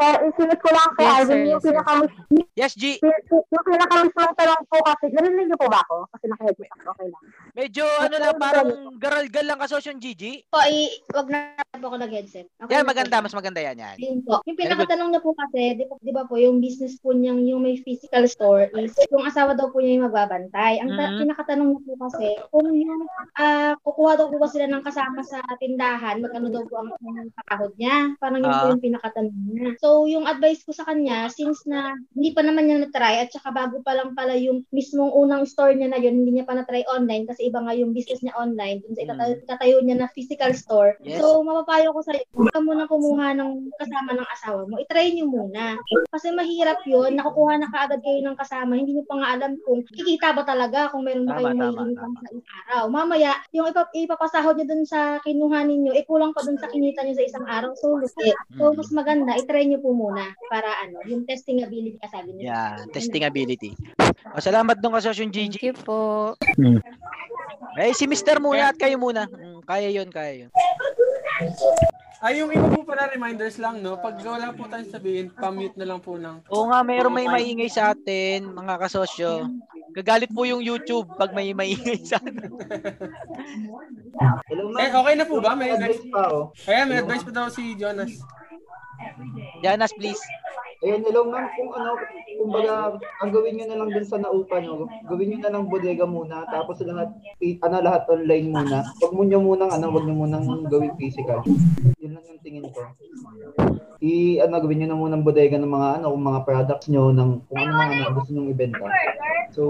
Speaker 9: uh, isunod ko lang kay
Speaker 7: Yes,
Speaker 9: Alvin,
Speaker 7: sir,
Speaker 9: yung
Speaker 7: yes, sir.
Speaker 9: pinaka-
Speaker 1: Yes, G.
Speaker 9: yung pinaka-mismong tanong po kasi, narinig niyo po ba ako? Kasi naka-headset ako, okay lang.
Speaker 1: Medyo ano lang parang garalgal lang kasosyo yung Gigi.
Speaker 9: Po, i- wag na po ako nag-headset. Okay
Speaker 1: Yan maganda, mas maganda yan yan.
Speaker 9: Yun po. Yung pinakatanong na po kasi, di, po- di ba po, yung business po niyang, yung may physical store is, yung asawa daw po niya yung magbabantay. Ang ta-
Speaker 1: Mhm.
Speaker 9: pinakatanong na po kasi, kung yung ah, kukuha daw po ba sila ng kasama sa tindahan, magkano daw po ang pakahod niya. Parang yun po
Speaker 1: Ah.
Speaker 9: yung pinakatanong niya. So, yung advice ko sa kanya, since na hindi pa naman niya na-try at saka bago pa lang pala yung mismong unang store niya na yun, hindi niya pa na-try online kasi iba nga yung business niya online, dun sa itatayo, itatayo niya na physical store.
Speaker 1: Yes.
Speaker 9: So, mapapayo ko sa'yo, huwag ka muna kumuha ng kasama ng asawa mo. I-try niyo muna. Kasi mahirap yun, nakukuha na kaagad kayo ng kasama, hindi niyo pa nga alam kung kikita ba talaga kung meron ba kayong income sa isang araw. Mamaya, yung ipap ipapasahod niyo dun sa kinuha ninyo, eh kulang pa dun sa kinita niyo sa isang araw. So, lugi. So, mas maganda, i-try niyo po muna para ano, yung testing ability kasabi niyo.
Speaker 1: Yan, testing ability. O, salamat dong kasosyo yung
Speaker 7: Thank
Speaker 1: Gigi.
Speaker 7: you po.
Speaker 1: Eh, si Mr. muna at kayo muna. Mm, kaya yun, kaya yun.
Speaker 2: Ay, yung iba po pala reminders lang, no? Pag wala po tayong sabihin, pa-mute na lang po ng...
Speaker 1: Oo nga, mayroon may maingay sa atin, mga kasosyo. Gagalit po yung YouTube pag may maingay sa atin.
Speaker 2: Eh, okay na po ba? May
Speaker 8: advice pa ako.
Speaker 2: Kaya may advice pa daw si Jonas.
Speaker 1: Janas, please.
Speaker 8: Ayun, hello ma'am, kung ano, kumbaga, ang gawin nyo na lang dun sa naupa nyo, gawin nyo na lang bodega muna, tapos lahat, ano, lahat online muna. Huwag mo nyo munang, ano, huwag nyo munang gawin physical. Yung tingin ko. I, ano, gawin nyo na munang bodega ng mga, ano, kung mga products nyo, ng, kung ano mga, ano, gusto nyo ibenta. So,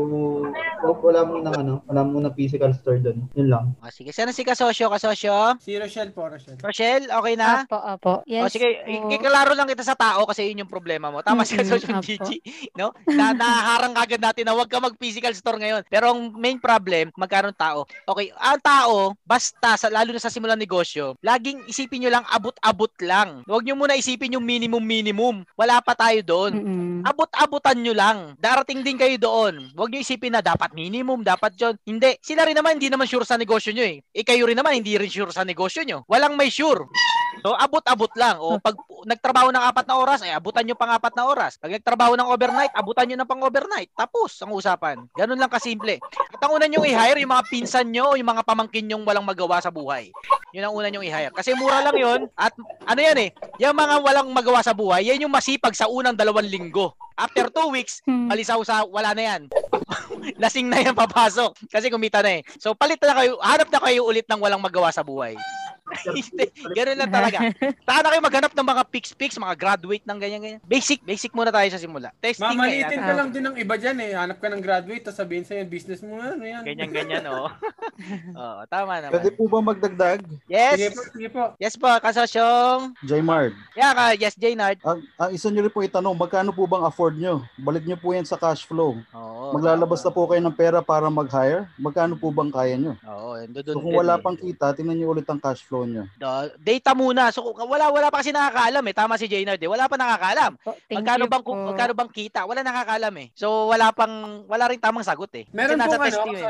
Speaker 8: wag- wala mo nang, ano, wala mo na physical store dun. Yun lang.
Speaker 1: O, sige, sana si kasosyo, kasosyo.
Speaker 2: Si Rochelle po, Rochelle.
Speaker 1: Rochelle, okay na?
Speaker 7: Apo, apo.
Speaker 1: o
Speaker 7: Yes
Speaker 1: sige,
Speaker 7: po.
Speaker 1: ikiklaro lang kita sa tao kasi yun yung problema mo. Tama si kasosyo. Gigi, no? Na naharang agad natin na wag ka mag-physical store ngayon. Pero ang main problem, magkaroon tao. Okay, ang tao, basta, sa, lalo na sa simulang negosyo, laging isipin nyo lang abot-abot lang. Huwag nyo muna isipin yung minimum-minimum. Wala pa tayo doon.
Speaker 7: Mm-mm.
Speaker 1: abot-abutan nyo lang. Darating din kayo doon. Huwag nyo isipin na dapat minimum, dapat yon. Hindi. Sila rin naman hindi naman sure sa negosyo nyo eh. Eh kayo rin naman hindi rin sure sa negosyo nyo. Walang may sure. So abot-abot lang. O pag nagtrabaho ng apat na oras, eh abutan nyo pang apat na oras. Pag nagtrabaho ng overnight, abutan nyo ng pang overnight. Tapos ang usapan. Ganun lang kasimple. At ang una nyo i-hire yung mga pinsan nyo yung mga pamangkin nyong walang magawa sa buhay. Yun ang una nyong i-hire. Kasi mura lang yun. At ano yan eh, yung mga walang magawa sa buhay, yan yung masipag sa unang dalawang linggo. After two weeks,
Speaker 7: Hmm.
Speaker 1: malisaw sa wala na yan. Lasing na yan papasok. Kasi kumita na eh. So palit na kayo, hanap na kayo ulit ng walang magawa sa buhay. Ganun lang talaga. Saka na kayo maghanap ng mga picks-picks, mga graduate ng ganyan-ganyan. Basic, basic muna tayo sa simula. Testing
Speaker 2: Mamalitin ka lang din ng iba dyan eh. Hanap ka ng graduate, tapos sabihin sa'yo, business mo ano yan.
Speaker 1: Ganyan-ganyan, oh. Oo, tama
Speaker 10: Pwede
Speaker 1: naman.
Speaker 10: po ba magdagdag?
Speaker 2: Sige
Speaker 1: Yes!
Speaker 2: po, sige po.
Speaker 1: Yes po, kasosyong.
Speaker 10: Jmart.
Speaker 1: Yeah, ka, yes, Jaynard.
Speaker 10: Ang, ang isa nyo rin po itanong, magkano po bang afford nyo? Balik nyo po yan sa cash flow.
Speaker 1: Oo.
Speaker 10: Maglalabas na po kayo ng pera para mag-hire. Magkano po bang kaya nyo?
Speaker 1: Oo,
Speaker 10: So
Speaker 1: doon.
Speaker 10: kung wala pang kita, tingnan nyo ulit ang cash flow nyo.
Speaker 1: data muna. So kung- wala wala pa kasi nakakaalam eh. Tama si Jaynard eh. Wala pa nakakaalam.
Speaker 7: Po, thank
Speaker 1: Magkano bang
Speaker 7: po.
Speaker 1: magkano bang kita? Wala nakakaalam eh. So wala pang wala rin tamang sagot eh.
Speaker 2: Meron pong ano,
Speaker 1: yun eh.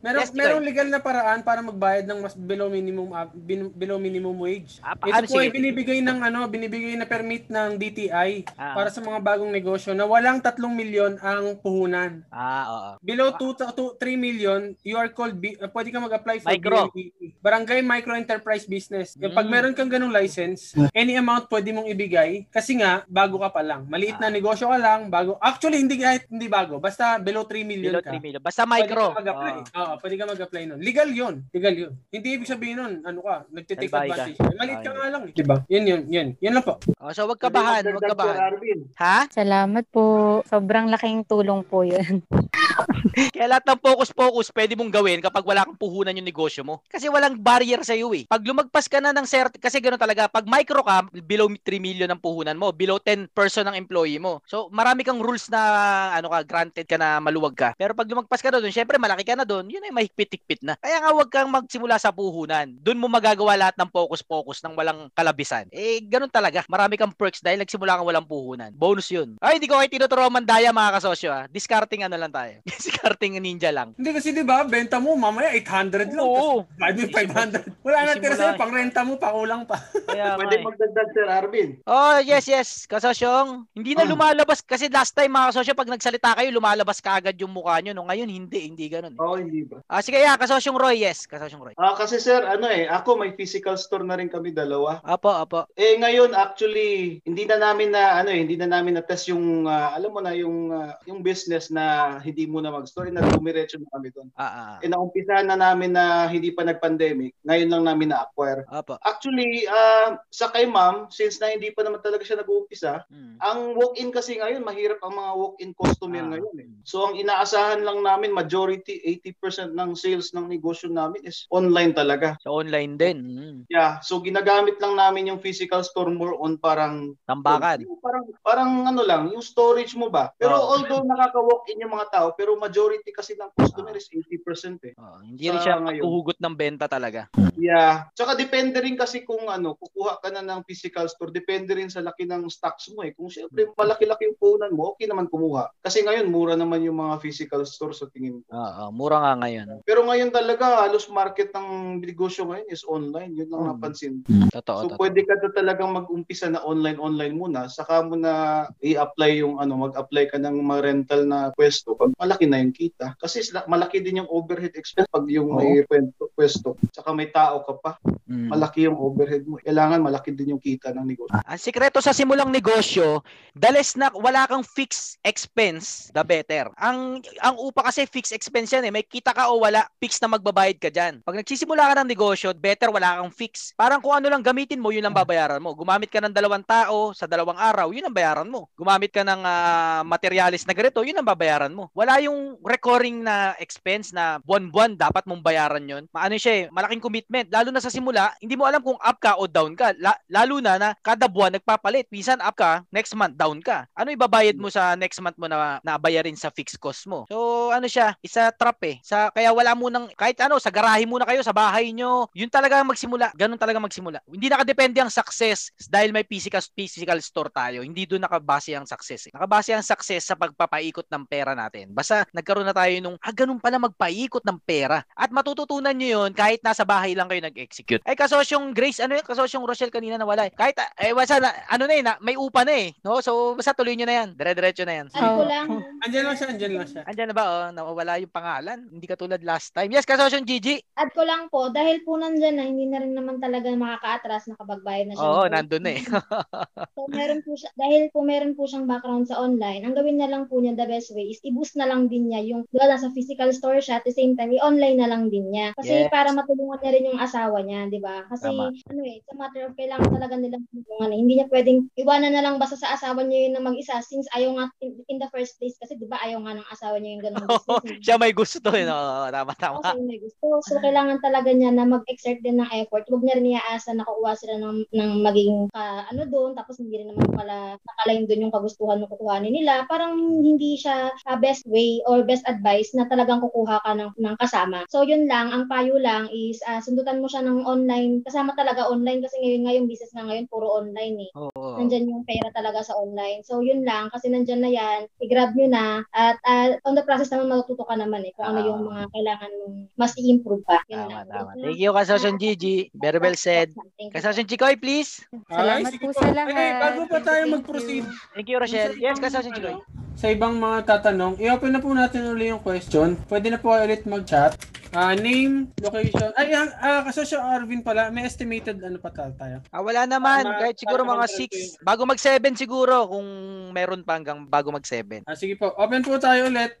Speaker 2: meron,
Speaker 1: Yes,
Speaker 2: merong legal na paraan para magbayad ng mas below minimum ah, bin- below minimum wage.
Speaker 1: Ah, pa-
Speaker 2: Ito
Speaker 1: ano,
Speaker 2: po ay
Speaker 1: sige.
Speaker 2: binibigay ng ano, binibigay na permit ng DTI
Speaker 1: Ah.
Speaker 2: para sa mga bagong negosyo na walang 3 milyon ang puhunan.
Speaker 1: Ah, oo.
Speaker 2: Below 2 to 3 million, you are called B, uh, pwede ka mag-apply for
Speaker 1: Micro.
Speaker 2: BMBE. Barangay Micro Enterprise Business. Yung Pag
Speaker 1: Mm.
Speaker 2: meron kang ganung license, any amount pwede mong ibigay kasi nga bago ka pa lang. Maliit na
Speaker 1: Ah.
Speaker 2: negosyo ka lang, bago. Actually hindi kahit hindi bago, basta below 3 million
Speaker 1: Below
Speaker 2: ka.
Speaker 1: 3 million. Basta micro.
Speaker 2: Pwede ka mag-apply.
Speaker 1: Oo.
Speaker 2: Oo, pwede ka mag-apply nun. Legal yun. Legal yun. Hindi ibig sabihin nun, ano ka, nagtitake
Speaker 1: Nagbayad ka.
Speaker 2: advantage. ka. Maliit ka
Speaker 1: Ah,
Speaker 2: nga lang. eh. Diba? Yun yun, yun. Yun lang po.
Speaker 1: Oh, so wag kabahan, wag kabahan. Ha?
Speaker 7: Salamat po. Sobrang laking tulong po yun.
Speaker 1: Kaya lahat ng focus-focus pwede mong gawin kapag wala kang puhunan yung negosyo mo. Kasi walang barrier sa iyo eh. Pag lumagpas ka na ng cert, kasi ganoon talaga, pag micro ka, below 3 million ang puhunan mo, below 10 person ang employee mo. So, marami kang rules na ano ka, granted ka na maluwag ka. Pero pag lumagpas ka na doon, syempre malaki ka na doon, yun ay mahigpit-higpit na. Kaya nga wag kang magsimula sa puhunan. Doon mo magagawa lahat ng focus-focus ng walang kalabisan. Eh, ganun talaga. Marami kang perks dahil nagsimula kang walang puhunan. Bonus yun. Ay, hindi ko kayo tinuturo mandaya mga kasosyo ha. Discarding ano lang tayo. Discarding ninja lang.
Speaker 2: Hindi kasi 'di ba, benta mo mamaya 800 lang.
Speaker 1: Oo.
Speaker 2: tapos Bayad mo 500. Wala na tira Sa'yo, pang renta mo, pakulang pa.
Speaker 1: Kaya
Speaker 11: Pwede
Speaker 1: eh.
Speaker 11: magdagdag, Sir Arvin.
Speaker 1: Oh, yes, yes. Kasosyong, hindi na lumalabas kasi last time mga kasosyo pag nagsalita kayo lumalabas kaagad yung mukha nyo no. Ngayon hindi, hindi ganoon. Eh.
Speaker 11: Oo, hindi ba?
Speaker 1: Ah, sige, yeah, kasosyong Roy, yes. Kasosyong Roy.
Speaker 11: Ah, kasi sir, ano eh, ako may physical store na rin kami dalawa.
Speaker 1: Apo, apo.
Speaker 11: Eh ngayon actually hindi na namin na ano eh, hindi na namin na test yung ah, alam mo na yung ah, yung business na hindi muna mag-store na dumiretso na kami doon.
Speaker 1: Ah, ah.
Speaker 11: Eh naumpisahan na namin na hindi pa nag-pandemic, ngayon lang namin na-acquire.
Speaker 1: Apo.
Speaker 11: Actually, ah, sa kay ma'am, since na hindi pa naman talaga siya nag-uumpisa,
Speaker 1: Hmm.
Speaker 11: ang walk-in kasi ngayon, mahirap ang mga walk-in customer
Speaker 1: Ah.
Speaker 11: ngayon eh. So ang inaasahan lang namin, majority, 80% ng sales ng negosyo namin is online talaga.
Speaker 1: Sa online din. Mm.
Speaker 11: Yeah, so ginagamit lang namin yung physical store more on parang
Speaker 1: Tambakan.
Speaker 11: yung parang parang ano lang, yung storage mo ba. Pero
Speaker 1: Oo.
Speaker 11: although nakaka-walk in yung mga tao, pero majority kasi ng customer is 80% eh.
Speaker 1: Oh, hindi rin siya
Speaker 11: ngayon.
Speaker 1: ng benta talaga.
Speaker 11: Yeah. Tsaka depende rin kasi kung ano, kukuha ka na ng physical store, depende rin sa laki ng stocks mo eh. Kung syempre malaki-laki yung puhunan mo, okay naman kumuha. Kasi ngayon mura naman yung mga physical store sa tingin ko.
Speaker 1: Oo, mura nga ngayon.
Speaker 11: Pero ngayon talaga halos market ng negosyo ngayon is online. Yun lang
Speaker 1: Mm.
Speaker 11: napansin.
Speaker 1: Totoo,
Speaker 11: So
Speaker 1: totoo.
Speaker 11: pwede ka na talagang mag-umpisa na online online muna, saka mo na i-apply yung ano, mag-apply ka ng mga rental na pwesto pag malaki na yung kita. Kasi malaki din yung overhead expense pag yung
Speaker 1: Oo.
Speaker 11: may pwesto, pwesto. Saka may tao ka pa,
Speaker 1: Mm.
Speaker 11: malaki yung overhead mo. Kailangan malaki din yung kita ng negosyo.
Speaker 1: Ang sikreto sa simulang negosyo, the less na wala kang fixed expense, the better. Ang ang upa kasi fixed expense yan eh. May kita ka o wala, fixed na magbabayad ka dyan. Pag nagsisimula ka ng negosyo, better wala kang fix. Parang kung ano lang gamitin mo, yun ang babayaran mo. Gumamit ka ng dalawang tao sa dalawang araw, yun ang bayaran mo. Gumamit ka ng ah, materialis na ganito, yun ang babayaran mo. Wala yung recurring na expense na buwan-buwan dapat mong bayaran yun. Maano siya eh, malaking commitment. Lalo na sa simula, hindi mo alam kung up ka o down ka. La- lalo na na kada buwan nagpapalit. Minsan up ka, next month down ka. Ano ibabayad mo sa next month mo na nabayarin sa fixed cost mo? So ano siya, isa trap eh. Sa kaya wala mo nang kahit ano, sa garahe muna kayo, sa bahay nyo. Yun talaga ang magsimula. Ganun talaga magsimula. Hindi nakadepende ang success dahil may physical physical store tayo. Hindi doon nakabase ang success. Eh. Nakabase ang success sa pagpapaikot ng pera natin. Basta nagkaroon na tayo nung, ah, ganun pala magpaikot ng pera. At matututunan nyo yun kahit nasa bahay lang kayo nag-execute. Ay, kasosyong Grace, ano yun? Kasosyong Rochelle kanina nawala. eh. Kahit, ah, eh, basta, na, ano na eh, na, may upa na eh. No? So, basta tuloy nyo na yan. Dire-diretso na yan.
Speaker 9: Ano ko lang,
Speaker 2: Andiyan lang siya, andiyan lang siya.
Speaker 1: Andyan na ba, oh? Nawawala yung pangalan. Hindi katulad last time. Yes, kasosyong Gigi.
Speaker 9: add ko lang po, dahil po nandyan na, hindi na rin naman talaga makaka-atras, nakapagbayad na siya.
Speaker 1: Oo, nandun na eh.
Speaker 9: So, meron po siya, dahil po meron po siyang background sa online, ang gawin na lang po niya the best way is i-boost na lang din niya yung, di ba, nasa physical store siya, at the same time, i-online na lang din niya. Kasi
Speaker 1: Yes.
Speaker 9: para matulungan niya rin yung asawa niya, di ba? Kasi,
Speaker 1: Tama.
Speaker 9: ano eh, it's a matter of kailangan talaga nilang tulungan eh. Hindi niya pwedeng iwanan na lang basta sa asawa niya yun na mag-isa since ayaw nga in, in the first place kasi di ba ayaw nga ng asawa niya yung business. eh.
Speaker 1: Siya may gusto eh. No? Tama, tama.
Speaker 9: kasi may gusto. So, kailangan talaga niya na mag-exert din ng effort. Huwag niya rin iaasa na kukuha sila ng, ng maging ka, ano doon, tapos hindi rin naman pala nakalain doon yung kagustuhan ng kukuhanin nila. Parang hindi siya ah, best way or best advice na talagang kukuha ka ng, ng kasama. So, yun lang. Ang payo lang is ah, sundutan mo siya ng online. Kasama talaga online kasi ngayon nga yung business nga ngayon puro online eh
Speaker 1: Oo.
Speaker 9: nandyan yung pera talaga sa online. So, yun lang, kasi nandyan na yan, i-grab nyo na, at uh, on the process naman matututo ka naman eh, kung ano
Speaker 1: Ah.
Speaker 9: yung mga kailangan mong mas i-improve pa. Yun
Speaker 1: Tama,
Speaker 9: lang.
Speaker 1: tama. Thank you, kasosyong Gigi. Very well said. Kasosyong Chikoy, please.
Speaker 7: Salamat po sa lahat.
Speaker 2: ay, bago pa tayo mag-proceed,
Speaker 1: Thank you, Rochelle. Yes, kasosyong Chikoy.
Speaker 2: sa ibang mga tatanong, i-open na po natin ulit yung question. Pwede na po ulit mag-chat. Ah, name, location. Ay, ah, ah, kasosyo Arvin pala, may estimated ano pa ta- tayo?
Speaker 1: Ah, wala naman.
Speaker 2: Tama,
Speaker 1: Kahit siguro mga
Speaker 2: tama,
Speaker 1: 6. Bago mag 7 siguro kung meron pa hanggang bago mag 7.
Speaker 2: Ah, sige po, open po tayo ulit.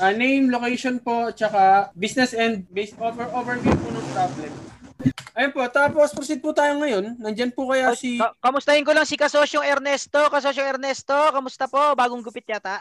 Speaker 2: Ah, name, location po, tsaka business and base over overview po ng problem. Ayun po, tapos proceed po tayo ngayon. Nandyan po kaya si...
Speaker 1: Ka- kamustahin ko lang si Kasosyong Ernesto. Kasosyong Ernesto, kamusta po? Bagong gupit yata.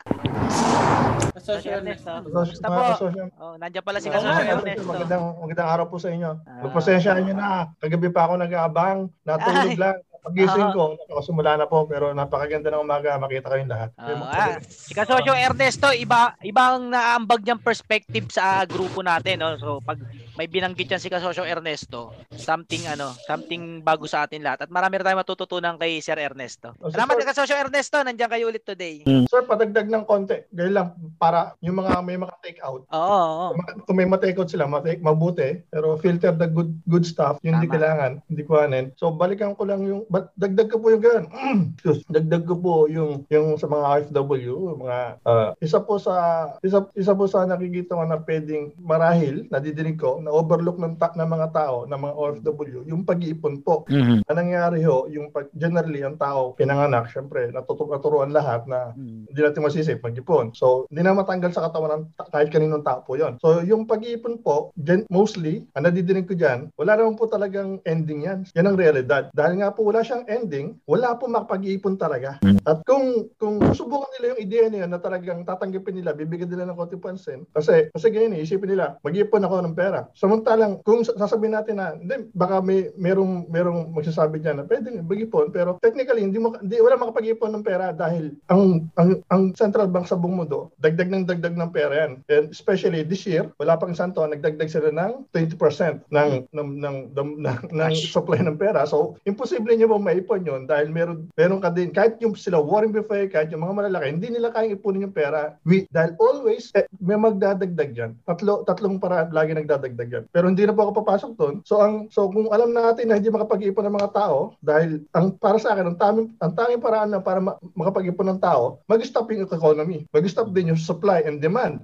Speaker 2: Kasosyo Ernesto.
Speaker 1: Kamusta po?
Speaker 12: Mga kasosyo.
Speaker 1: Oh, nandiyan pala si Kasosyo
Speaker 2: nga, no?
Speaker 1: Ernesto.
Speaker 12: Magandang, magandang araw po sa inyo.
Speaker 1: Ah.
Speaker 12: Magpasensyahan nyo na. Kagabi pa ako nag-aabang. Natulog
Speaker 1: Ay.
Speaker 12: lang. Pagising ko, nakasumula na po. Pero napakaganda ng umaga. Makita kayong lahat.
Speaker 1: Oo nga. Si Kasosyo Ernesto, iba ibang naaambag niyang perspective sa grupo natin, no? So pag may binanggit yan si Kasosyo Ernesto, something ano, something bago sa atin lahat. At marami rin tayong matututunan kay Sir Ernesto.
Speaker 12: Oh,
Speaker 1: Salamat
Speaker 12: sir.
Speaker 1: Kasosyo Ernesto, nandiyan kayo ulit today.
Speaker 12: Sir, padagdag ng konti. Gaya lang, para yung mga may mga take out.
Speaker 1: Oo, oo.
Speaker 12: Kung may ma-take out sila, ma-take, mabuti. Pero filter the good good stuff. Yun hindi kailangan. Hindi kuhanin. So, balikan ko lang yung, but, dagdag ko po yung ganun. Excuse. dagdag ko po yung, yung sa mga OFW, mga, ah, isa po sa, isa, isa po sa nakikita ko na pwedeng marahil, nadidinig ko, na overlook ng, ta- ng mga tao, ng mga OFW, yung pag-iipon po.
Speaker 1: Mhm.
Speaker 12: Ang nangyari ho, yung pag, generally, ang tao, pinanganak, syempre, natutu- naturuan lahat na
Speaker 1: Mm.
Speaker 12: hindi natin masisip mag-ipon. So, hindi na matanggal sa katawan ng ta- kahit kaninong tao po yon. So, yung pag-iipon po, gen- mostly, ang nadidinig ko dyan, wala naman po talagang ending yan. Yan ang realidad. Dahil nga po wala siyang ending, wala po makapag-iipon talaga. At kung kung susubukan nila yung ideya niya na talagang tatanggapin nila, bibigyan nila ng konti pansin, kasi, kasi ganyan, eh, isipin nila, mag-iipon ako ng pera. Samantalang, kung sa- sasabihin natin na, hindi, baka may, merong, merong magsasabi dyan na pwede mag-ipon, pero technically, hindi mo, hindi, wala makapag-ipon ng pera dahil ang, ang, ang central bank sa buong mundo, dagdag ng dagdag ng pera yan. And especially this year, wala pang isang taon, nagdagdag sila ng 20% ng, ng, ng, ng, ng, ng supply ng pera. So, imposible niyo ba maipon yun dahil meron, meron ka din, kahit yung sila Warren Buffett, kahit yung mga malalaki, hindi nila kayang ipunin yung pera. We, dahil always, eh, may magdadagdag yan. Tatlo, tatlong paraan lagi nagdadagdag yan. Pero hindi na po ako papasok doon. So, ang, so kung alam natin na hindi makapag-ipon ng mga tao, dahil ang para sa akin, ang, taming, ang tanging paraan na para ma- makapag-ipon ng tao, mag-stop yung economy. Mag-stop din yung supply and demand.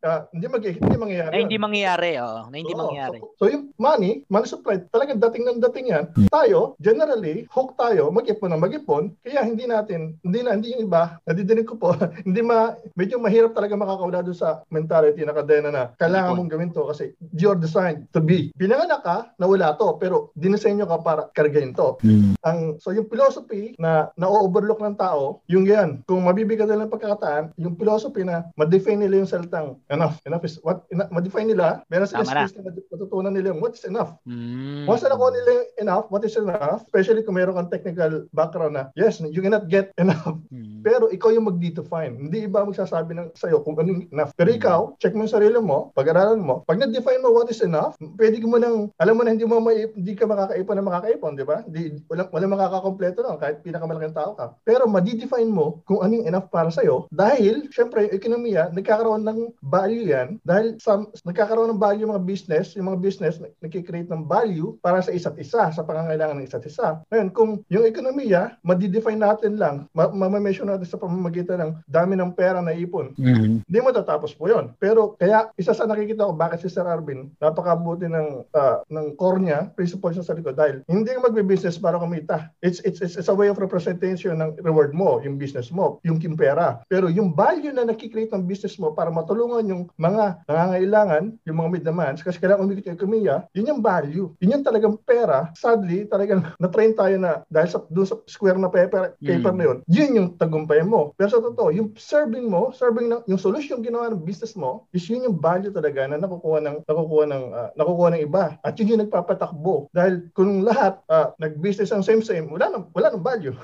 Speaker 12: Ah, hindi, mag, hindi mangyayari.
Speaker 1: Na hindi mangyayari, oh. Na hindi
Speaker 12: Oo,
Speaker 1: mangyayari.
Speaker 12: So, so yung money, money supply, talagang dating ng dating yan. Tayo, generally, hook tayo, mag-ipon na mag-ipon. Kaya hindi natin, hindi na, hindi yung iba, nadidinig ko po, hindi ma, medyo mahirap talaga makakaula doon sa mentality na kadena na kailangan mong gawin to kasi you're designed to be. Pinanganak ka na wala to, pero dinisenyo ka para kargahin to. Ang, so yung philosophy na na-overlook ng tao, yung yan, kung mabibigyan nila ng pagkakataan, yung philosophy na ma-define nila yung salitang enough. Enough is what, ina- ma-define nila, meron sila
Speaker 1: Tama na.
Speaker 12: matutunan nila yung what's enough.
Speaker 1: Mm.
Speaker 12: Once na nakuha nila yung enough, what is enough, especially kung meron kang technical background na, yes, you cannot get enough.
Speaker 1: Mm.
Speaker 12: Pero ikaw yung mag-define. Hindi iba magsasabi ng sa'yo kung anong enough. Pero ikaw, check mo yung sarili mo, pag-aralan mo. Pag na-define mo what is enough, pwede mo nang, alam mo na hindi mo mai, hindi ka makakaipon na makakaipon, di ba? Hindi, walang, walang makakakompleto lang kahit pinakamalaking tao ka. Pero ma-define mo kung anong enough para sa'yo dahil, syempre, yung ekonomiya, nagkakaroon ng value yan dahil sa, nagkakaroon ng value yung mga business, yung mga business nag- nagkikreate ng value para sa isa't isa, sa pangangailangan ng isa't isa. Ngayon, kung yung ekonomiya, ma-define natin lang, ma-mention natin sa pamamagitan ng dami ng pera na ipon, hindi mo tatapos po yon. Pero kaya isa sa nakikita ko bakit si Sir Arvin napakabuti ng ah, ng core niya, principle siya sa likod dahil hindi ka magbe-business para kumita. It's, it's it's it's a way of representation ng reward mo, yung business mo, yung yung pera. Pero yung value na nakikreate ng business mo para matulungan yung mga nangangailangan, yung mga mid demands kasi kailangan umikot yung ekonomiya, yun yung value. Yun yung talagang pera. Sadly, talagang na-train tayo na dahil sa doon sa square na paper, paper
Speaker 1: Mm.
Speaker 12: na yun, yun yung tagumpay mo. Pero sa totoo, yung serving mo, serving ng yung solution ginawa ng business mo, is yun yung value talaga na nakukuha ng nakukuha ng ah, nakukuha ng iba. At yun yung nagpapatakbo. Dahil kung lahat ah, nag-business ang same same, wala nang wala nang value.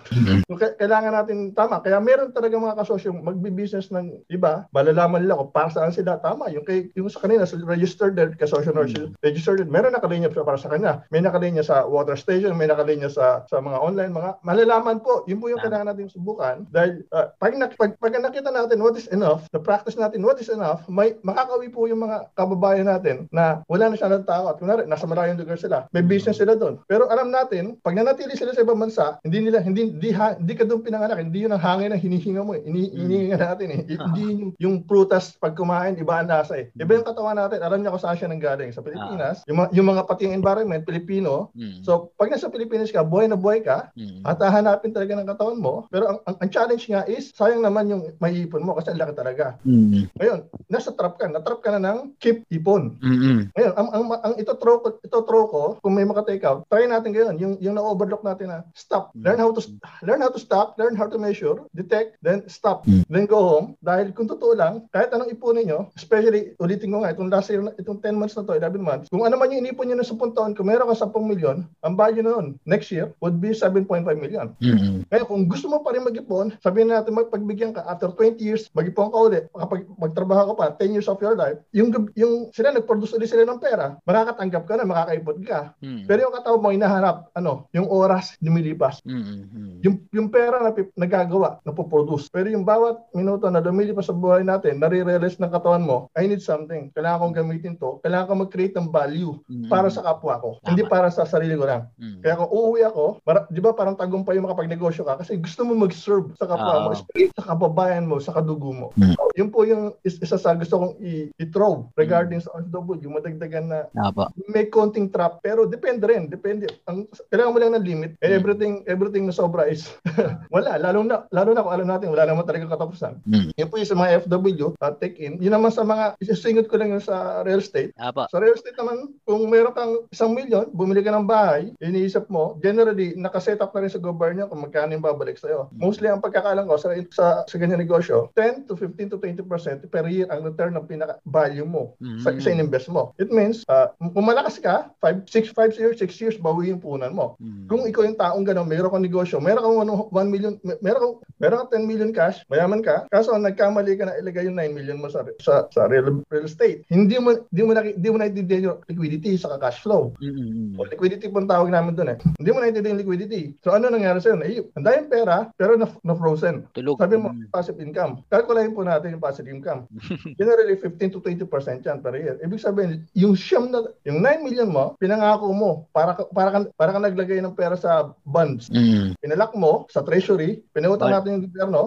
Speaker 12: So, ka- kailangan natin tama. Kaya meron talaga mga kasosyo magbi-business ng iba, malalaman nila kung para saan sila tama. Yung kay yung sa kanila sa registered their kasosyo mm registered meron nakalinya pa para sa kanya. May nakalinya sa water station, may nakalinya sa sa mga online mga malalaman po. Yun po yung kailangan natin subukan dahil ah, pag, pag, pag nakita natin what is enough, na practice natin what is enough, may makakawi po yung mga kababayan natin na wala na siya ng tao at kunwari nasa malayong lugar sila. May business sila doon. Pero alam natin, pag nanatili sila sa ibang bansa, hindi nila hindi hindi, ha, hindi ka doon pinanganak, hindi yun ang hangin na hinihinga mo eh. Ini, hinihinga natin eh. Hindi yun yung, yung prutas pag kumain, iba ang lasa eh. Iba yung katawan natin. Alam niya kung saan siya nanggaling. Sa Pilipinas, yung, mga- yung mga pati yung environment, Pilipino.
Speaker 1: Mm.
Speaker 12: So, pag nasa Pilipinas ka, buhay na buhay ka, at hahanapin talaga ng katawan mo, pero ang, ang, ang challenge nga is, sayang naman yung maiipon mo kasi ang laki talaga.
Speaker 1: Mm.
Speaker 12: Ngayon, nasa trap ka, natrap ka na ng keep ipon.
Speaker 1: Mm.
Speaker 12: Ngayon, ang, ang, ang ito throw ko, ito throw ko, kung may maka-take out, try natin ngayon, yung, yung na-overlock natin na stop. Learn how to learn how to stop, learn how to measure, detect, then stop. Then go home. Dahil kung totoo lang, kahit anong ipunin nyo, especially, ulitin ko nga, itong last year, na- itong 10 months na to, 11 months, kung ano man yung inipon nyo na 10 taon, kung meron ka 10 milyon, ang value nun, next year, would be 7.5 million.
Speaker 1: Mm.
Speaker 12: Kaya kung gusto mo pa rin mag-ipon, sabihin natin magpagbigyan ka after 20 years, mag-ipon ka ulit, kapag magtrabaho ka pa 10 years of your life, yung yung sila nag-produce ulit sila ng pera, makakatanggap ka na, makakaipon ka.
Speaker 1: Mm.
Speaker 12: Pero yung katawag mo hinahanap, ano, yung oras lumilipas.
Speaker 1: Mm.
Speaker 12: Yung yung pera na nagagawa, napoproduce. Pero yung bawat minuto na lumilipas sa buhay natin, nare-realize ng katawan mo, I need something. Kailangan kong gamitin to. Kailangan kong mag-create ng value
Speaker 1: Mm.
Speaker 12: para sa kapwa ko. Hindi para sa sarili ko lang.
Speaker 1: Mm.
Speaker 12: Kaya kung uuwi ako, para, di ba parang tagumpay yung makapag-negosyo ka kasi gusto mo mag-serve sa kapwa mo,
Speaker 1: Oo.
Speaker 12: especially sa kababayan mo, sa kadugo mo.
Speaker 1: Mm.
Speaker 12: Yun po yung is- isa sa gusto kong i- i-throw regarding sa OFW, yung madagdagan na
Speaker 1: Apo.
Speaker 12: may konting trap pero depende rin depende ang kailangan mo lang ng limit and
Speaker 1: Mm.
Speaker 12: everything everything na sobra is wala lalo na lalo na kung alam natin wala naman talaga katapusan
Speaker 1: Mm.
Speaker 12: yun po yung sa mga FW uh, take in yun naman sa mga isisingot ko lang yun sa real estate
Speaker 1: Apo.
Speaker 12: sa real estate naman kung meron kang isang milyon bumili ka ng bahay iniisip mo generally nakaset up na rin sa gobyerno kung magkano yung babalik sa'yo mostly ang pagkakalang ko sa, sa, sa ganyan negosyo 10 to 15 to 20% per year ang return ng pinaka value mo sa,
Speaker 1: Mm.
Speaker 12: sa in-invest mo. It means, uh, kung malakas ka, 5, 6, 5 years, 6 years, bawi yung punan mo.
Speaker 1: Mm.
Speaker 12: Kung ikaw yung taong gano'n, meron kang negosyo, meron kang 1 million, meron kang, meron kang 10 million cash, mayaman ka, kaso nagkamali ka na ilagay yung 9 million mo sa sa, sa real, real estate. Hindi mo hindi mo hindi mo naintindihan yung liquidity sa cash flow.
Speaker 1: Mm.
Speaker 12: O liquidity po ang tawag namin doon eh. Hindi mo naintindihan yung liquidity. So ano nangyari sa'yo? Eh, ang daming pera, pero na, na frozen.
Speaker 1: Tulog.
Speaker 12: Sabi mo,
Speaker 1: Mm.
Speaker 12: passive income. Kalkulahin po natin yung passive income. Generally, 15 to 20% yan per year. Ibig sabihin, yung siyam na, yung 9 million mo, pinangako mo, para, ka- para, ka, para ka naglagay ng pera sa bonds.
Speaker 1: Mm.
Speaker 12: Pinalak mo sa treasury, pinutang
Speaker 1: Bond.
Speaker 12: natin yung gobyerno,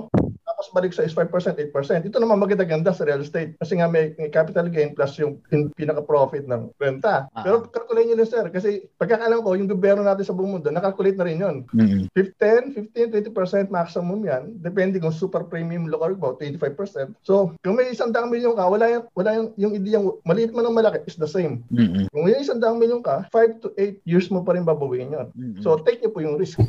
Speaker 12: tapos balik sa is 5%, 8%. Ito naman maganda-ganda sa real estate. Kasi nga may, may capital gain plus yung pin, pinaka-profit ng renta.
Speaker 1: Ah.
Speaker 12: Pero calculate nyo lang sir, kasi pagkakalam ko, yung gobyerno natin sa buong mundo, nakalculate na rin yun.
Speaker 1: Mm.
Speaker 12: 10, 15, 20% maximum yan. Depende kung super premium local ba, 25%. So, kung may isang daang milyon ka, wala yung, wala yung, yung ideyang, maliit man o malaki, is the same.
Speaker 1: Mm.
Speaker 12: Kung may isang daang milyon ka, 5 to 8 years mo pa rin babawiin yun.
Speaker 1: Mm.
Speaker 12: So, take niyo po yung risk.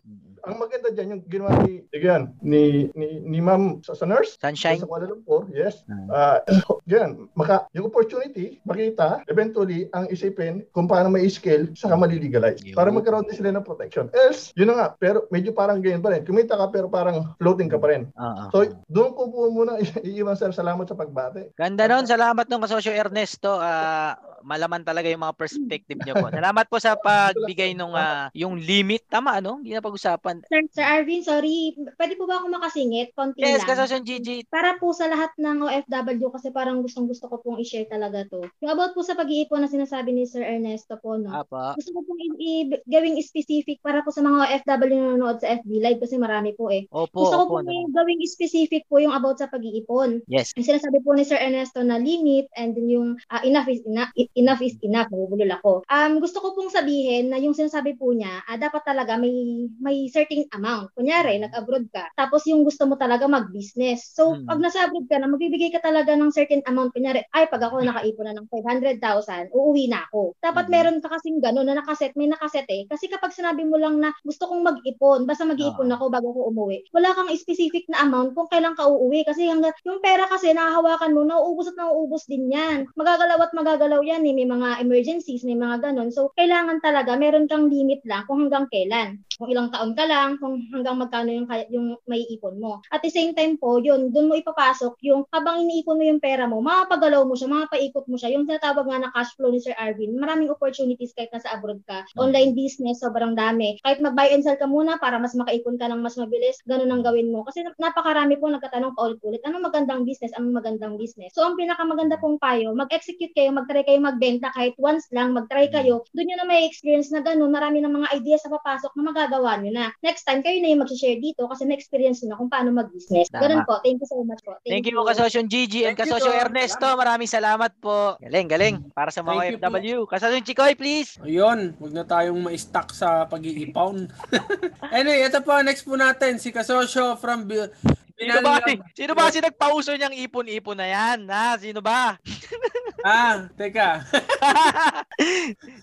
Speaker 12: Ang maganda dyan, yung ginawa ni, again, ni, ni, ni ma'am sa, sa nurse,
Speaker 1: Sunshine.
Speaker 12: sa Kuala Lumpur, yes. Uh, yan, maka, yung opportunity, makita, eventually, ang isipin kung paano may scale, saka malilegalize. Para magkaroon din sila ng protection. Else, yun na nga, pero medyo parang ganyan pa rin. Kumita ka, pero parang floating ka pa rin.
Speaker 1: Ah.
Speaker 12: So, doon ko po muna iiwan, sir. Salamat sa pagbate.
Speaker 1: Ganda nun. Salamat nung kasosyo Ernesto. Ah, malaman talaga yung mga perspective niyo po. Salamat po sa pagbigay nung ah, yung limit. Tama, ano? Hindi na pag-usapan.
Speaker 9: Sir, Sir Arvin, sorry. Pwede po ba ako makasingit? Konti
Speaker 1: Yes,
Speaker 9: lang.
Speaker 1: kasosyo Gigi.
Speaker 9: Para po sa lahat ng OFW kasi parang gustong gusto ko pong i-share talaga to. Yung about po sa pag-iipon na sinasabi ni Sir Ernesto po, no?
Speaker 1: Apa.
Speaker 9: Gusto ko pong i- i- gawing specific para po sa mga OFW na nanonood sa FB Live kasi marami po eh.
Speaker 1: Opo,
Speaker 9: Gusto ko
Speaker 1: opo.
Speaker 9: po yung gawing specific po yung about sa pag-iipon.
Speaker 1: Yes.
Speaker 9: Yung sinasabi po ni Sir Ernesto na limit and then yung ah, enough is enough, enough is enough, nabubulol ako. Um, gusto ko pong sabihin na yung sinasabi po niya, ah, dapat talaga may may certain amount. Kunyari, nag-abroad ka, tapos yung gusto mo talaga mag-business. So,
Speaker 1: Hmm.
Speaker 9: pag nasa abroad ka na, magbibigay ka talaga ng certain amount. Kunyari, ay, pag ako nakaipon na ng 500,000, uuwi na ako. Dapat
Speaker 1: Hmm.
Speaker 9: meron ka kasing gano'n na nakaset, may nakaset eh. Kasi kapag sinabi mo lang na gusto kong mag-ipon, basta mag-iipon
Speaker 1: Ah.
Speaker 9: ako bago ko umuwi, wala kang specific na amount kung kailan ka uuwi. Kasi hanggang, yung pera kasi nahahawakan mo, nauubos at nauubos din yan. Magagalaw at magagalaw yan eh. May mga emergencies, may mga ganon. So, kailangan talaga, meron kang limit lang kung hanggang kailan. Kung ilang taon ka lang, kung hanggang magkano yung, kaya- yung may ipon mo. At the same time po, yun, doon mo ipapasok yung habang iniipon mo yung pera mo, mapagalaw mo siya, mapaikot mo siya. Yung tinatawag nga na cash flow ni Sir Arvin, maraming opportunities kahit nasa abroad ka. Online business, sobrang dami. Kahit mag-buy and sell ka muna para mas makaipon ka ng mas mabilis, ganun ang gawin mo. Kasi napakarami po nagkatanong paulit-ulit, anong magandang business, anong magandang business. So, ang pinakamaganda pong payo, mag-execute kayo, mag-try kayo magbenta kahit once lang, mag-try kayo. Doon nyo na may experience na ganun, marami ng mga ideas na papasok na magagamit nagagawa nyo na. Next time, kayo na yung mag-share dito kasi na-experience nyo na kung paano mag-business.
Speaker 1: Tama.
Speaker 9: Ganun po. Thank you so much po.
Speaker 1: Thank you, Kasosyo Gigi and
Speaker 2: Thank you,
Speaker 1: Kasosyo
Speaker 2: Tol.
Speaker 1: Ernesto. Maraming salamat po. Galing, galing. Para sa mga
Speaker 2: Thank you.
Speaker 1: OFW. Kasosyo Chikoy, please.
Speaker 2: Ayun, huwag na tayong ma-stuck sa pag-iipawn. anyway, ito po, next po natin, si Kasosyo from
Speaker 1: Sino ba, sino ba kasi nagpauso niyang ipon-ipon na yan? Ha? Sino ba?
Speaker 2: Ah, teka.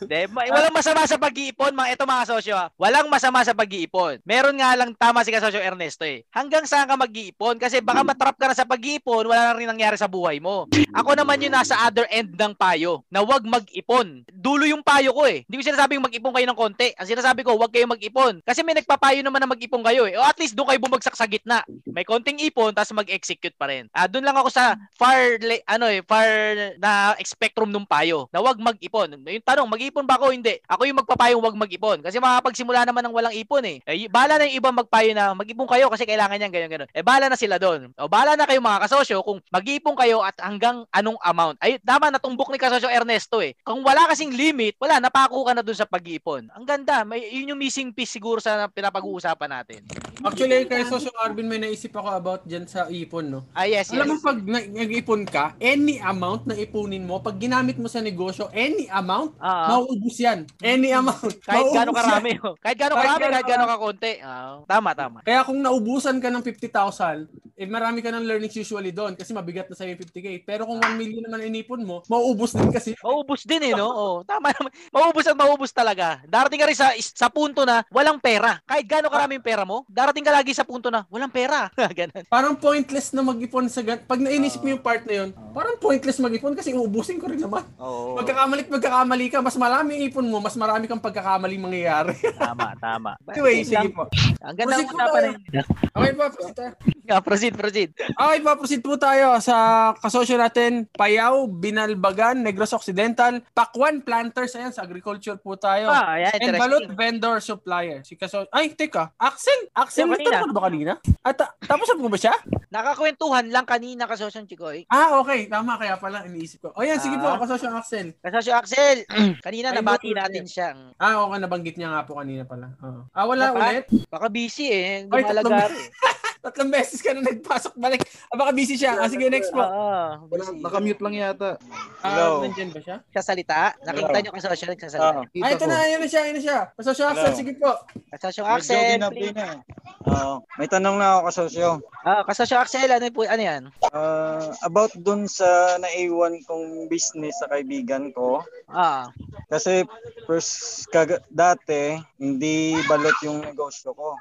Speaker 1: De, walang masama sa pag-iipon, mga ito mga sosyo. ha. Walang masama sa pag-iipon. Meron nga lang tama si kasosyo Ernesto eh. Hanggang saan ka mag-iipon? Kasi baka matrap ka na sa pag-iipon, wala na rin nangyari sa buhay mo. Ako naman yung nasa other end ng payo, na wag mag-ipon. Dulo yung payo ko eh. Hindi ko sinasabing mag-ipon kayo ng konti. Ang sinasabi ko, wag kayo mag-ipon. Kasi may nagpapayo naman na mag-ipon kayo eh. O at least doon kayo bumagsak sa gitna. May konting ipon, tapos mag-execute pa rin. Ah, doon lang ako sa far, le- ano eh, far na spectrum nung payo, na wag mag-ipon. Yung tanong, mag-ipon ba ako? Hindi. Ako yung magpapayong wag mag-ipon. Kasi makapagsimula naman ng walang ipon eh. eh bahala na yung ibang magpayo na mag-ipon kayo kasi kailangan yan, ganyan, ganyan. Eh, bahala na sila doon. O, bahala na kayo mga kasosyo kung mag-ipon kayo at hanggang anong amount. Ay, tama, natumbok ni kasosyo Ernesto eh. Kung wala kasing limit, wala, napako ka na doon sa pag-iipon. Ang ganda. May, yun yung missing piece siguro sa pinapag-uusapan natin.
Speaker 2: Actually, kay Sosyo Arvin, may naisip ako about dyan sa ipon, no?
Speaker 1: Ah, yes, yes.
Speaker 2: Alam mo, pag na- nag-ipon ka, any amount na ipunin mo, pag ginamit mo sa negosyo, any amount,
Speaker 1: Ah.
Speaker 2: mauubos yan. Any amount.
Speaker 1: kahit
Speaker 2: mauubos
Speaker 1: gaano
Speaker 2: yan.
Speaker 1: karami. oh. Kahit gaano
Speaker 2: Kahit
Speaker 1: karami, kahit gaano kakonti. Ah, tama, tama.
Speaker 2: Kaya kung naubusan ka ng 50,000, eh marami ka ng learnings usually doon kasi mabigat na sa'yo yung 50k. Pero kung 1 million naman inipon mo, mauubos din kasi.
Speaker 1: Maubos din eh, no? Oh, tama naman. Maubos at maubos talaga. Darating ka rin sa, sa punto na walang pera. Kahit gaano karami yung pera mo, darating ka lagi sa punto na walang pera. Ganun.
Speaker 2: Parang pointless na mag-ipon sa gan- Pag nainisip mo yung part na yun, parang pointless mag-ipon kasi uubusin ko rin naman.
Speaker 1: Oo.
Speaker 2: Magkakamali magkakamali ka, mas marami yung ipon mo, mas marami kang pagkakamali mangyayari.
Speaker 1: Tama, tama.
Speaker 2: anyway, sige
Speaker 1: lang.
Speaker 2: po.
Speaker 1: Ang ganda
Speaker 2: Proceed
Speaker 1: ng
Speaker 2: po
Speaker 1: usapan na yun.
Speaker 2: Okay po, proceed tayo.
Speaker 1: Yeah, proceed, proceed.
Speaker 2: Okay po, proceed po tayo sa kasosyo natin, Payao, Binalbagan, Negros Occidental, Pakwan Planters, ayan, sa agriculture po tayo.
Speaker 1: Ah, ayan,
Speaker 2: And. Balot Vendor Supplier. Si kaso Ay, teka. Axel? Axel,
Speaker 1: Yung kanina.
Speaker 2: ka ba kanina? At, ta- tapos mo ba siya?
Speaker 1: Nakakwentuhan lang kanina kasosyon Chikoy.
Speaker 2: Ah, okay. Tama. Kaya pala, iniisip ko. O yan, sige po,
Speaker 1: Ah.
Speaker 2: kasosyo Axel.
Speaker 1: Kasosyo Axel, kanina
Speaker 2: Ay,
Speaker 1: nabati
Speaker 2: no,
Speaker 1: natin siya.
Speaker 2: Ah, okay. Nabanggit niya nga po kanina pala. Oo. Ah, wala
Speaker 1: Napa-
Speaker 2: ulit.
Speaker 1: Baka busy eh.
Speaker 2: Ay,
Speaker 1: Gumalagar
Speaker 2: tatlong- beses ka na nagpasok balik. Ah, baka busy siya. Ah, sige, next po.
Speaker 1: Oo, busy.
Speaker 10: Nakamute lang yata.
Speaker 2: Ah, nandyan ba siya?
Speaker 1: Sasalita? Nakita niyo kasosyo nagsasalita.
Speaker 2: Ay, ito na. Ayan na siya. Ayan na siya. Kasosyo Axel,
Speaker 4: Hello.
Speaker 2: sige po.
Speaker 1: Kasosyo
Speaker 4: Medyo
Speaker 1: Axel,
Speaker 4: ginabi
Speaker 1: please.
Speaker 4: na eh. Oo. may tanong na ako kasosyo.
Speaker 1: Ah, kasosyo Axel, ano po ano 'yan?
Speaker 4: Ah, about dun sa naiwan kong business sa kaibigan ko.
Speaker 1: Ah.
Speaker 4: Kasi first kaga, dati hindi balot yung negosyo ko.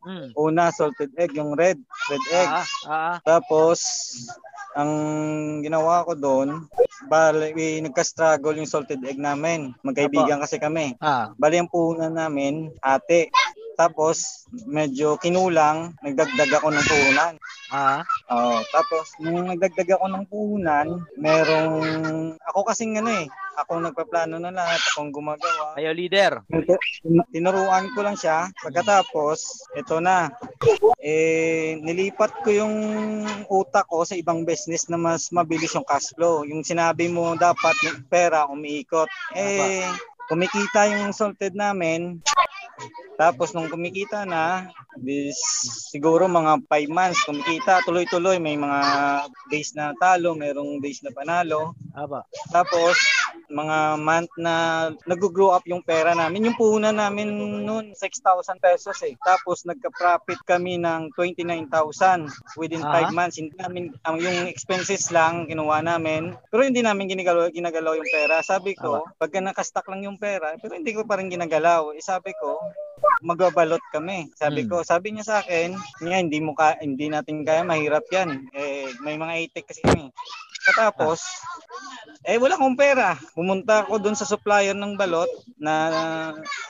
Speaker 1: Mm.
Speaker 4: Una salted egg, yung red, red egg.
Speaker 1: Ah, ah.
Speaker 4: Tapos ang ginawa ko doon, bali eh, nagka-struggle yung salted egg namin. Magkaibigan kasi kami.
Speaker 1: Ah.
Speaker 4: Bali ang puhunan namin, ate. Tapos medyo kinulang, nagdagdag ako ng puhunan.
Speaker 1: Ah.
Speaker 4: Oo, tapos nung nagdagdag ako ng puhunan, merong ako kasing ano eh, ako nagpaplano na lahat, akong gumagawa.
Speaker 1: Kayo leader.
Speaker 4: Tinuruan ko lang siya. Pagkatapos, ito na. Eh, nilipat ko yung utak ko sa ibang business na mas mabilis yung cash flow. Yung sinabi mo dapat yung pera umiikot. Eh, kumikita yung salted namin. Tapos nung kumikita na, bis, siguro mga 5 months kumikita, tuloy-tuloy. May mga days na talo, merong days na panalo.
Speaker 1: Aba.
Speaker 4: Tapos, mga month na nag-grow up yung pera namin. Yung puhunan namin noon, 6,000 pesos eh. Tapos, nagka-profit kami ng 29,000 within 5
Speaker 1: Ah.
Speaker 4: months. Hindi namin, ang yung expenses lang kinuha namin. Pero hindi namin ginagalaw, ginagalaw yung pera. Sabi ko, pagka nakastock lang yung pera, pero hindi ko pa rin ginagalaw. Eh, sabi ko, magbabalot kami. Sabi ko, sabi niya sa akin, nga hindi mo ka, hindi natin kaya, mahirap 'yan. Eh may mga itik kasi kami. Katapos, eh wala akong pera. Pumunta ako doon sa supplier ng balot na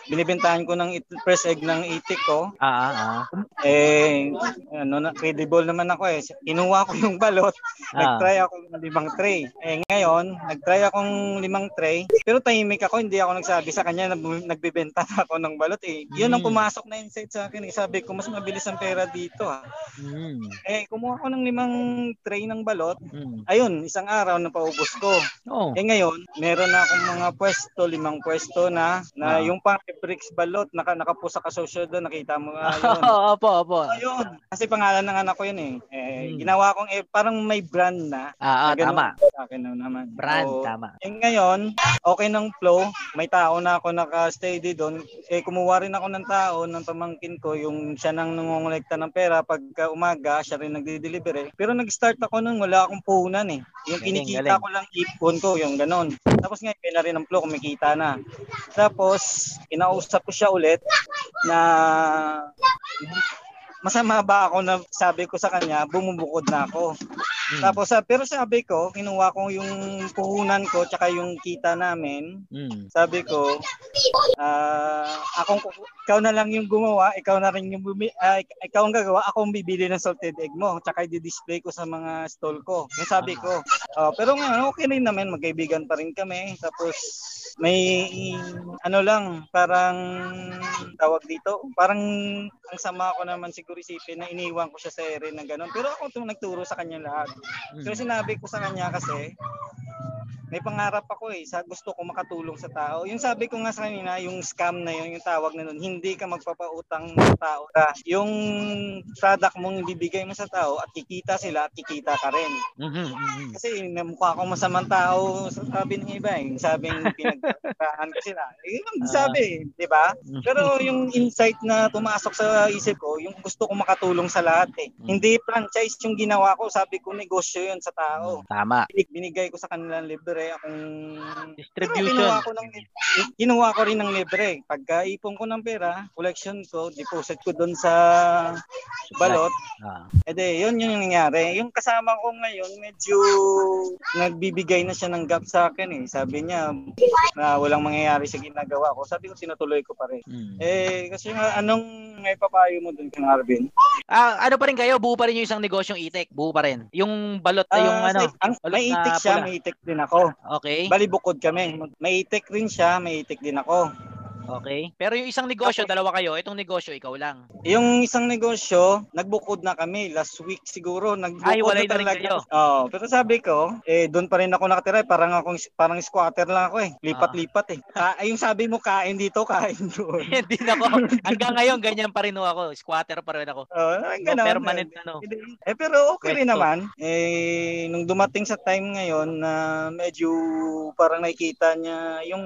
Speaker 4: binibentahan ko ng it- press egg ng itik ko.
Speaker 1: Ah, ah, ah.
Speaker 4: Eh, ano na, credible naman ako eh. Kinuha ko yung balot.
Speaker 1: Ah.
Speaker 4: Nag-try ako ng limang tray. Eh ngayon, nag-try akong limang tray. Pero tahimik ako, hindi ako nagsabi sa kanya na bum- nagbebenta na ako ng balot eh. Yun ang
Speaker 1: Mm.
Speaker 4: pumasok na insight sa akin. Eh. Sabi ko, mas mabilis ang pera dito ha.
Speaker 1: Mm.
Speaker 4: Eh, kumuha ko ng limang tray ng balot.
Speaker 1: Mm.
Speaker 4: Ayun, isang araw na paubos ko.
Speaker 1: Oo.
Speaker 4: Eh ngayon, meron na akong mga pwesto, limang pwesto na, na
Speaker 1: Ah.
Speaker 4: yung pang bricks balot, naka, nakapo sa kasosyo doon, nakita mo nga yun.
Speaker 1: opo, opo.
Speaker 4: Ayun, kasi pangalan ng anak ko yun eh. eh
Speaker 1: Hmm.
Speaker 4: Ginawa kong eh, parang may brand na.
Speaker 1: Ah, ah, tama.
Speaker 4: Sa akin na naman.
Speaker 1: Brand,
Speaker 4: So,
Speaker 1: tama.
Speaker 4: eh, ngayon, okay ng flow. May tao na ako naka-steady doon. Eh, kumuha rin ako ng tao, ng pamangkin ko, yung siya nang nangongolekta ng pera. Pagka umaga, siya rin nagdi-deliver eh. Pero nag-start ako nun, wala akong puhunan eh. Yung
Speaker 1: Galing,
Speaker 4: kinikita
Speaker 1: galing.
Speaker 4: ko lang ipon ko, yung ganon. Tapos ngayon, may na rin ang flow, kumikita na. Tapos, kinausap ko siya ulit na masama ba ako na sabi ko sa kanya, bumubukod na ako.
Speaker 1: Hmm.
Speaker 4: Tapos, sa- pero sabi ko, kinuha ko yung puhunan ko tsaka yung kita namin.
Speaker 1: Mm.
Speaker 4: Sabi ko, ah akong ikaw na lang yung gumawa, ikaw na rin yung bumi, ah, ik- ikaw ang gagawa, ako ang bibili ng salted egg mo, tsaka i-display ko sa mga stall ko. Yung sabi ko. Ah, pero ngayon, okay rin naman, magkaibigan pa rin kami. Tapos, may ano lang, parang tawag dito, parang ang sama ko naman siguro isipin na iniwan ko siya sa ere na gano'n. Pero ako itong nagturo sa kanya lahat. Pero sinabi ko sa kanya kasi, may pangarap ako eh, sa gusto ko makatulong sa tao. Yung sabi ko nga sa kanina, yung scam na yun, yung tawag na nun, hindi ka magpapautang sa tao. Ka. Yung product mong ibibigay mo sa tao at kikita sila at kikita ka rin.
Speaker 1: Mhm, mhm.
Speaker 4: Kasi namukha akong masamang tao sa sabi ng iba eh. Sabing pinagkakaan ko sila. Eh, yun ang sabi, di ba? Pero yung insight na pumasok sa isip ko, yung gusto ko makatulong sa lahat eh. Hindi franchise yung ginawa ko, sabi ko negosyo yun sa tao.
Speaker 1: Tama.
Speaker 4: Binig- Binigay ko sa kanilang libre akong
Speaker 1: Distribution.
Speaker 4: Kinuha ko ng kinuha ko rin ng libre. Pagka ipon ko ng pera, collection ko, deposit ko doon sa balot.
Speaker 1: Ah.
Speaker 4: Eh di, yun yun yung nangyari. Yung kasama ko ngayon, medyo nagbibigay na siya ng gap sa akin eh. Sabi niya na walang mangyayari sa ginagawa ko. Sabi ko, tinutuloy ko pa rin.
Speaker 1: Hmm.
Speaker 4: Eh, kasi nga, anong may papayo mo doon kang Arvin?
Speaker 1: Ah, ano pa rin kayo? Buo pa rin yung isang negosyong itik. Buo pa rin. Yung balot na yung
Speaker 4: Ah,
Speaker 1: ano.
Speaker 4: ang, may itik siya,
Speaker 1: pula.
Speaker 4: may itik din ako.
Speaker 1: Okay.
Speaker 4: Bali bukod kami. May itik rin siya, may itik din ako.
Speaker 1: Okay. Pero yung isang negosyo, dalawa kayo. Itong negosyo, ikaw lang.
Speaker 4: Yung isang negosyo, nagbukod na kami last week siguro. Nagbukod
Speaker 1: Ay, walay
Speaker 4: na talaga.
Speaker 1: kayo.
Speaker 4: Oo, pero sabi ko, eh doon pa rin ako nakatira, eh. parang akong parang squatter lang ako eh. Lipat-lipat eh. Ka, ay, yung sabi mo kain dito, kain doon.
Speaker 1: Hindi na ako. Hanggang ngayon, ganyan pa rin ako. Squatter pa rin ako.
Speaker 4: Oh,
Speaker 1: No,
Speaker 4: ganun.
Speaker 1: permanent ano.
Speaker 4: Eh pero okay rin naman. Eh nung dumating sa time ngayon na medyo parang nakikita niya yung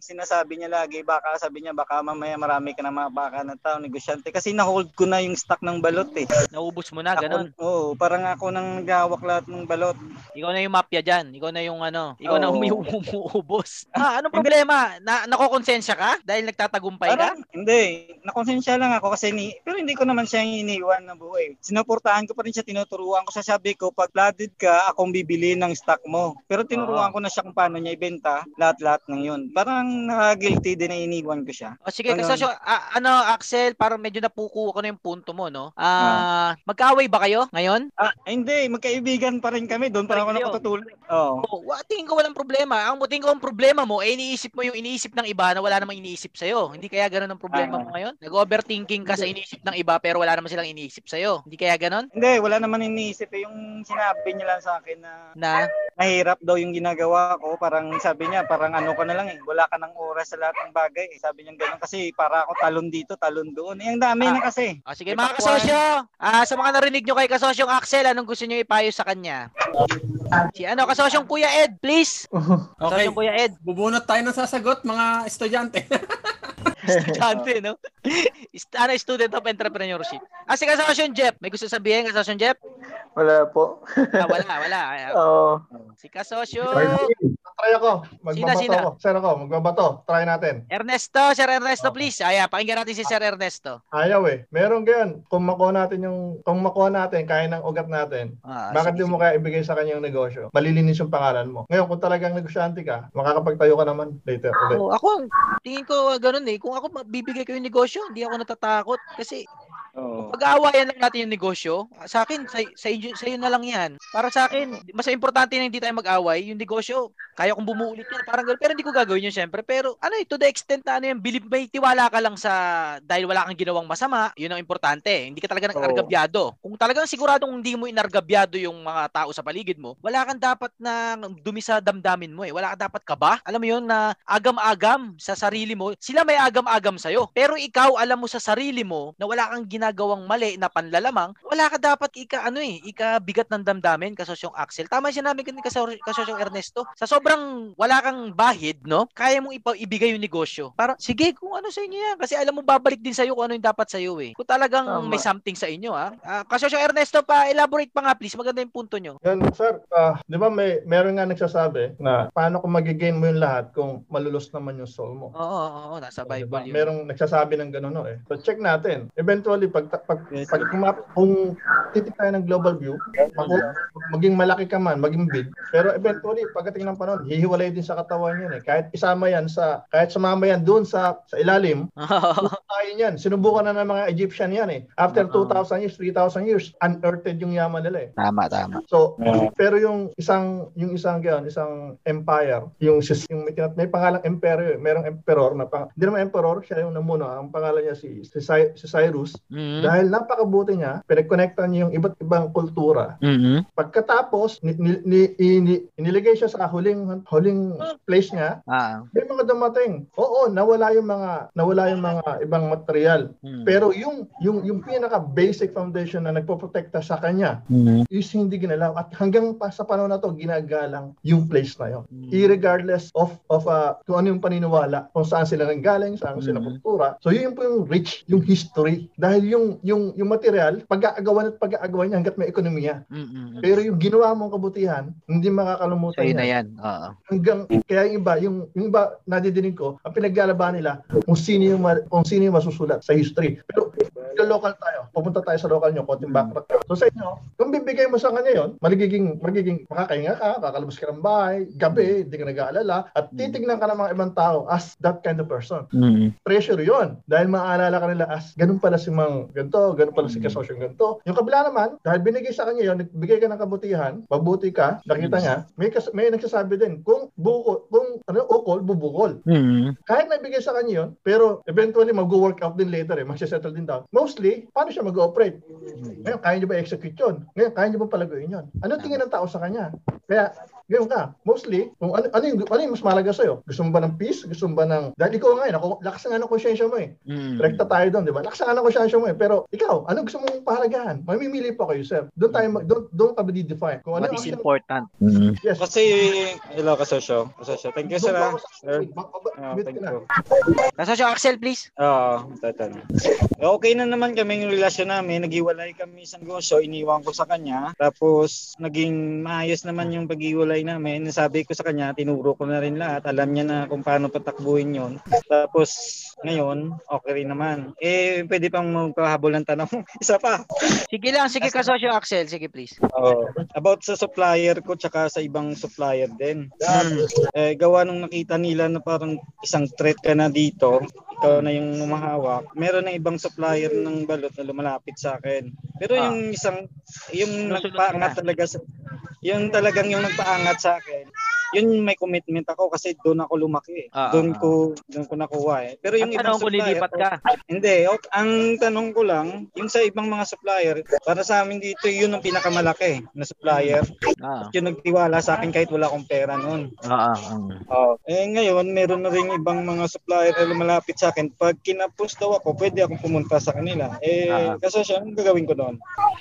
Speaker 4: sinasabi niya lagi baka sabi niya baka mamaya marami ka na mga baka na tao negosyante kasi na-hold ko na yung stock ng balot eh.
Speaker 1: Naubos mo na, ganun.
Speaker 4: Ako, oo, parang ako nang nagawak lahat ng balot.
Speaker 1: Ikaw na yung mafia dyan. Ikaw na yung ano. Ikaw na
Speaker 4: Oo.
Speaker 1: umi- umuubos. Ah, anong problema? Na nakokonsensya ka? Dahil nagtatagumpay ka?
Speaker 4: Parang, hindi. Nakonsensya lang ako kasi ni, pero hindi ko naman siya iniwan na buhay. Sinuportahan ko pa rin siya, tinuturuan ko sa sabi ko, pag flooded ka, akong bibili ng stock mo. Pero tinuruan ko na siya kung paano niya ibenta lahat-lahat ng yun. Parang nakagilty din na iniwan ko siya.
Speaker 1: O sige,
Speaker 4: Ganun.
Speaker 1: kasosyo, ah, ano, Axel, parang medyo napukuha ko na yung punto mo, no? Ah, magkaaway ba kayo ngayon?
Speaker 4: Ah, hindi, magkaibigan pa rin kami. Doon pa ako nakatutulog. Oo.
Speaker 1: Oh, wa- tingin ko walang problema. Ang tingin ko ang problema mo, eh, iniisip mo yung iniisip ng iba na wala namang iniisip sa'yo. Hindi kaya ganun ang problema
Speaker 4: Ah.
Speaker 1: mo ngayon? Nag-overthinking ka sa iniisip ng iba pero wala naman silang iniisip sa'yo. Hindi kaya ganun?
Speaker 4: Hindi, wala naman iniisip. eh. Yung sinabi niya lang sa akin na
Speaker 1: Na?
Speaker 4: mahirap daw yung ginagawa ko. Parang sabi niya, parang ano ka na lang eh. Wala ka ng oras sa lahat ng bagay. Eh. Sabi niya gano'n kasi para ako talon dito, talon doon. Eh, ang dami na kasi.
Speaker 1: Ah, sige
Speaker 4: May
Speaker 1: mga kasosyo, ah, sa mga narinig nyo kay kasosyong Axel, anong gusto nyo ipayo sa kanya? Si ano, kasosyong Kuya Ed, please.
Speaker 2: Okay.
Speaker 1: Kasosyong Kuya Ed.
Speaker 2: Bubunot tayo ng sasagot, mga estudyante.
Speaker 1: Estudyante, no? Ano, student of entrepreneurship. Ah, si kasosyong Jeff, may gusto sabihin, kasosyong Jeff?
Speaker 13: Wala po.
Speaker 1: Ah, wala, wala.
Speaker 13: Oo.
Speaker 1: Si kasosyo.
Speaker 12: Try ako. Magbabato
Speaker 1: sina?
Speaker 12: ako. Sir ako, magbabato. Try natin.
Speaker 1: Ernesto, Sir Ernesto, please. Ayan, pakinggan natin si Sir Ernesto.
Speaker 12: Ayaw eh. Meron ganyan. Kung makuha natin yung, kung makuha natin, kaya ng ugat natin,
Speaker 1: Ah,
Speaker 12: bakit
Speaker 1: sige,
Speaker 12: di mo kaya ibigay sa kanya yung negosyo? Malilinis yung pangalan mo. Ngayon, kung talagang negosyante ka, makakapagtayo ka naman later ulit.
Speaker 1: Oh, ako, tingin ko uh, ganun eh. Kung ako bibigay ko yung negosyo, hindi ako natatakot. Kasi
Speaker 4: Oo.
Speaker 1: Pag-aawayan lang natin yung negosyo, sa akin, sa, sa, inyo, sa iyo na lang yan. Para sa akin, mas importante na hindi tayo mag-away, yung negosyo, kaya kong bumuulit yan, parang ganun. Pero hindi ko gagawin yun syempre. Pero ano eh, to the extent na ano yan, believe, may tiwala ka lang sa, dahil wala kang ginawang masama, yun ang importante. Hindi ka talaga nag-argabyado. Kung talagang siguradong hindi mo inargabyado yung mga tao sa paligid mo, wala kang dapat na dumi sa damdamin mo eh. Wala kang dapat kaba. Alam mo yun na agam-agam sa sarili mo. Sila may agam-agam sa'yo. Pero ikaw, alam mo sa sarili mo na wala kang ginagawang mali na panlalamang, wala ka dapat ika ano eh, ika bigat ng damdamin kasosyong Axel. Tama siya namin kanina kasosyong Ernesto. Sa sobrang wala kang bahid, no? Kaya mong ipa- ibigay yung negosyo. Parang sige kung ano sa inyo yan kasi alam mo babalik din sa'yo kung ano yung dapat sa'yo eh. Kung talagang
Speaker 12: Tama.
Speaker 1: may something sa inyo ha. Ah, kasosyong Ernesto pa elaborate pa nga please. Maganda yung punto nyo.
Speaker 12: Yan, sir. ah, di ba may meron nga nagsasabi na paano kung magigain mo yung lahat kung malulus naman yung soul mo.
Speaker 1: Oo, oo, oo, nasa
Speaker 12: Diba?
Speaker 1: Bible yun.
Speaker 12: Merong nagsasabi ng gano'n, no, eh. So, check natin. Eventually, pag, pag, pag kumap, kung titik tayo ng global view, mag, maging malaki ka man, maging big, pero eventually, pagdating ng panahon, hihiwalay din sa katawan yan, eh. Kahit isama yan sa, kahit sumama yan doon sa, sa ilalim, tayo yan. Sinubukan na ng mga Egyptian yan, eh. After 2,000 years, 3,000 years, unearthed yung yaman nila, eh.
Speaker 1: Tama, tama.
Speaker 12: So, pero yung isang yung isang gayon, isang empire, yung sis- yung may, tinat- may pangalang emperor, merong emperor na pang, hindi naman emperor, siya yung namuno, ang pangalan niya si si, si Cyrus.
Speaker 1: Mhm.
Speaker 12: Dahil napakabuti niya, pinagkonektan niya yung iba't ibang kultura.
Speaker 1: Mhm.
Speaker 12: Pagkatapos, ni, ni, ni- ini- iniligay siya sa huling huling place niya,
Speaker 1: Ah.
Speaker 12: may mga dumating. Oo, nawala yung mga nawala yung mga ibang material.
Speaker 1: Hmm.
Speaker 12: Pero yung yung yung pinaka basic foundation na nagpoprotekta sa kanya
Speaker 1: Mhm.
Speaker 12: is hindi ginalaw at hanggang pa sa panahon na to ginagalang yung place na yon.
Speaker 1: Hmm.
Speaker 12: Irregardless of of uh, kung ano yung paniniwala, kung saan sila nanggaling, saan sila
Speaker 1: Mhm.
Speaker 12: kultura. So yun po yung rich, yung history. Dahil yung yung yung material, pag-aagawan at pag-aagawan niya hanggat may ekonomiya.
Speaker 1: Mhm.
Speaker 12: Pero yung ginawa mong kabutihan, hindi makakalimutan
Speaker 1: Sa'yo na
Speaker 12: yan.
Speaker 1: yan. Oo.
Speaker 12: Hanggang kaya yung iba, yung yung iba nadidinig ko, ang pinaglalaban nila kung sino yung ma- kung sino yung masusulat sa history. Pero yung local tayo, pupunta tayo sa local nyo, konting backtrack. So sa inyo, kung bibigay mo sa kanya yon, magiging magiging makakahinga ka, kakalabas ka ng bahay, gabi, hindi ka nag-aalala, at titignan ka ng mga ibang tao as that kind of person.
Speaker 1: Mhm.
Speaker 12: Treasure yon dahil maaalala ka nila as ganun pala si Mang ganito, ganun pala si Kasosyong ganito. Yung kabila naman, dahil binigay sa kanya yon, nagbigay ka ng kabutihan, mabuti ka, nakita niya, may, kas- may nagsasabi din, kung buko, kung ano, ukol, bubukol.
Speaker 1: Mhm.
Speaker 12: Kahit naibigay sa kanya yun, pero eventually mag-work out din later eh, magsisettle din down. Mostly, paano siya mag-operate? Ngayon, kaya niyo ba execute yun? Ngayon, kaya niyo ba palaguin yun? Ano tingin ng tao sa kanya? Kaya, ngayon ka, mostly, kung ano, ano, yung, ano yung mas mahalaga sa'yo? Gusto mo ba ng peace? Gusto mo ba ng... Dahil ikaw ngayon, ako, lakas nga ng konsyensya mo eh.
Speaker 1: Mhm.
Speaker 12: Rekta tayo doon, di ba? Lakas nga ng konsyensya mo eh. Pero ikaw, ano gusto mong pahalagahan? Mamimili pa kayo, sir. Doon tayo, mag- doon, doon ka define Kung ano
Speaker 1: What is
Speaker 12: siyang-
Speaker 1: important?
Speaker 12: Yes.
Speaker 4: Kasi, hello kasosyo. Kasosyo. Thank you, sir.
Speaker 12: Doon
Speaker 4: ah. Sir.
Speaker 12: Ba- ba- ba-
Speaker 4: Ah,
Speaker 12: mute
Speaker 4: thank you.
Speaker 1: Kasosyo Axel, please.
Speaker 4: Oo, tatanong. Okay na naman kami yung relasyon namin. Naghiwalay kami sa negosyo, iniwan ko sa kanya. Tapos, naging maayos naman yung paghiwalay namin. Sabi ko sa kanya, tinuro ko na rin lahat. Alam niya na kung paano patakbuhin yon. Tapos, ngayon, okay rin naman. Eh, pwede pang magpahabol ng tanong. Isa pa.
Speaker 1: Sige lang, sige kasosyo Axel, sige please.
Speaker 4: Oh, about sa supplier ko tsaka sa ibang supplier din.
Speaker 1: Hmm.
Speaker 4: Eh, gawa nung nakita nila na parang isang threat ka na dito, ikaw na yung humahawak. Meron na ibang supplier ng balot na lumalapit sa akin. Pero
Speaker 1: Ah.
Speaker 4: yung isang, yung
Speaker 1: Sinusunod
Speaker 4: nagpaangat
Speaker 1: na.
Speaker 4: talaga sa, yung talagang yung nagpaangat sa akin, yun may commitment ako kasi doon ako lumaki. eh.
Speaker 1: Ah,
Speaker 4: doon
Speaker 1: ah,
Speaker 4: ko doon ko nakuha eh. Pero yung
Speaker 1: Ang
Speaker 4: ibang
Speaker 1: ko,
Speaker 4: supplier,
Speaker 1: lilipat ka.
Speaker 4: hindi, ok, ang tanong ko lang, yung sa ibang mga supplier, para sa amin dito, yun ang pinakamalaki na supplier.
Speaker 1: Ah.
Speaker 4: Yung nagtiwala sa akin kahit wala akong pera noon.
Speaker 1: Ah, ah,
Speaker 4: Oh. Eh ngayon, meron na rin ibang mga supplier na lumalapit sa akin. Pag kinapos daw ako, pwede akong pumunta sa kanila. Eh,
Speaker 1: Ah.
Speaker 4: kasi siya, anong gagawin ko doon?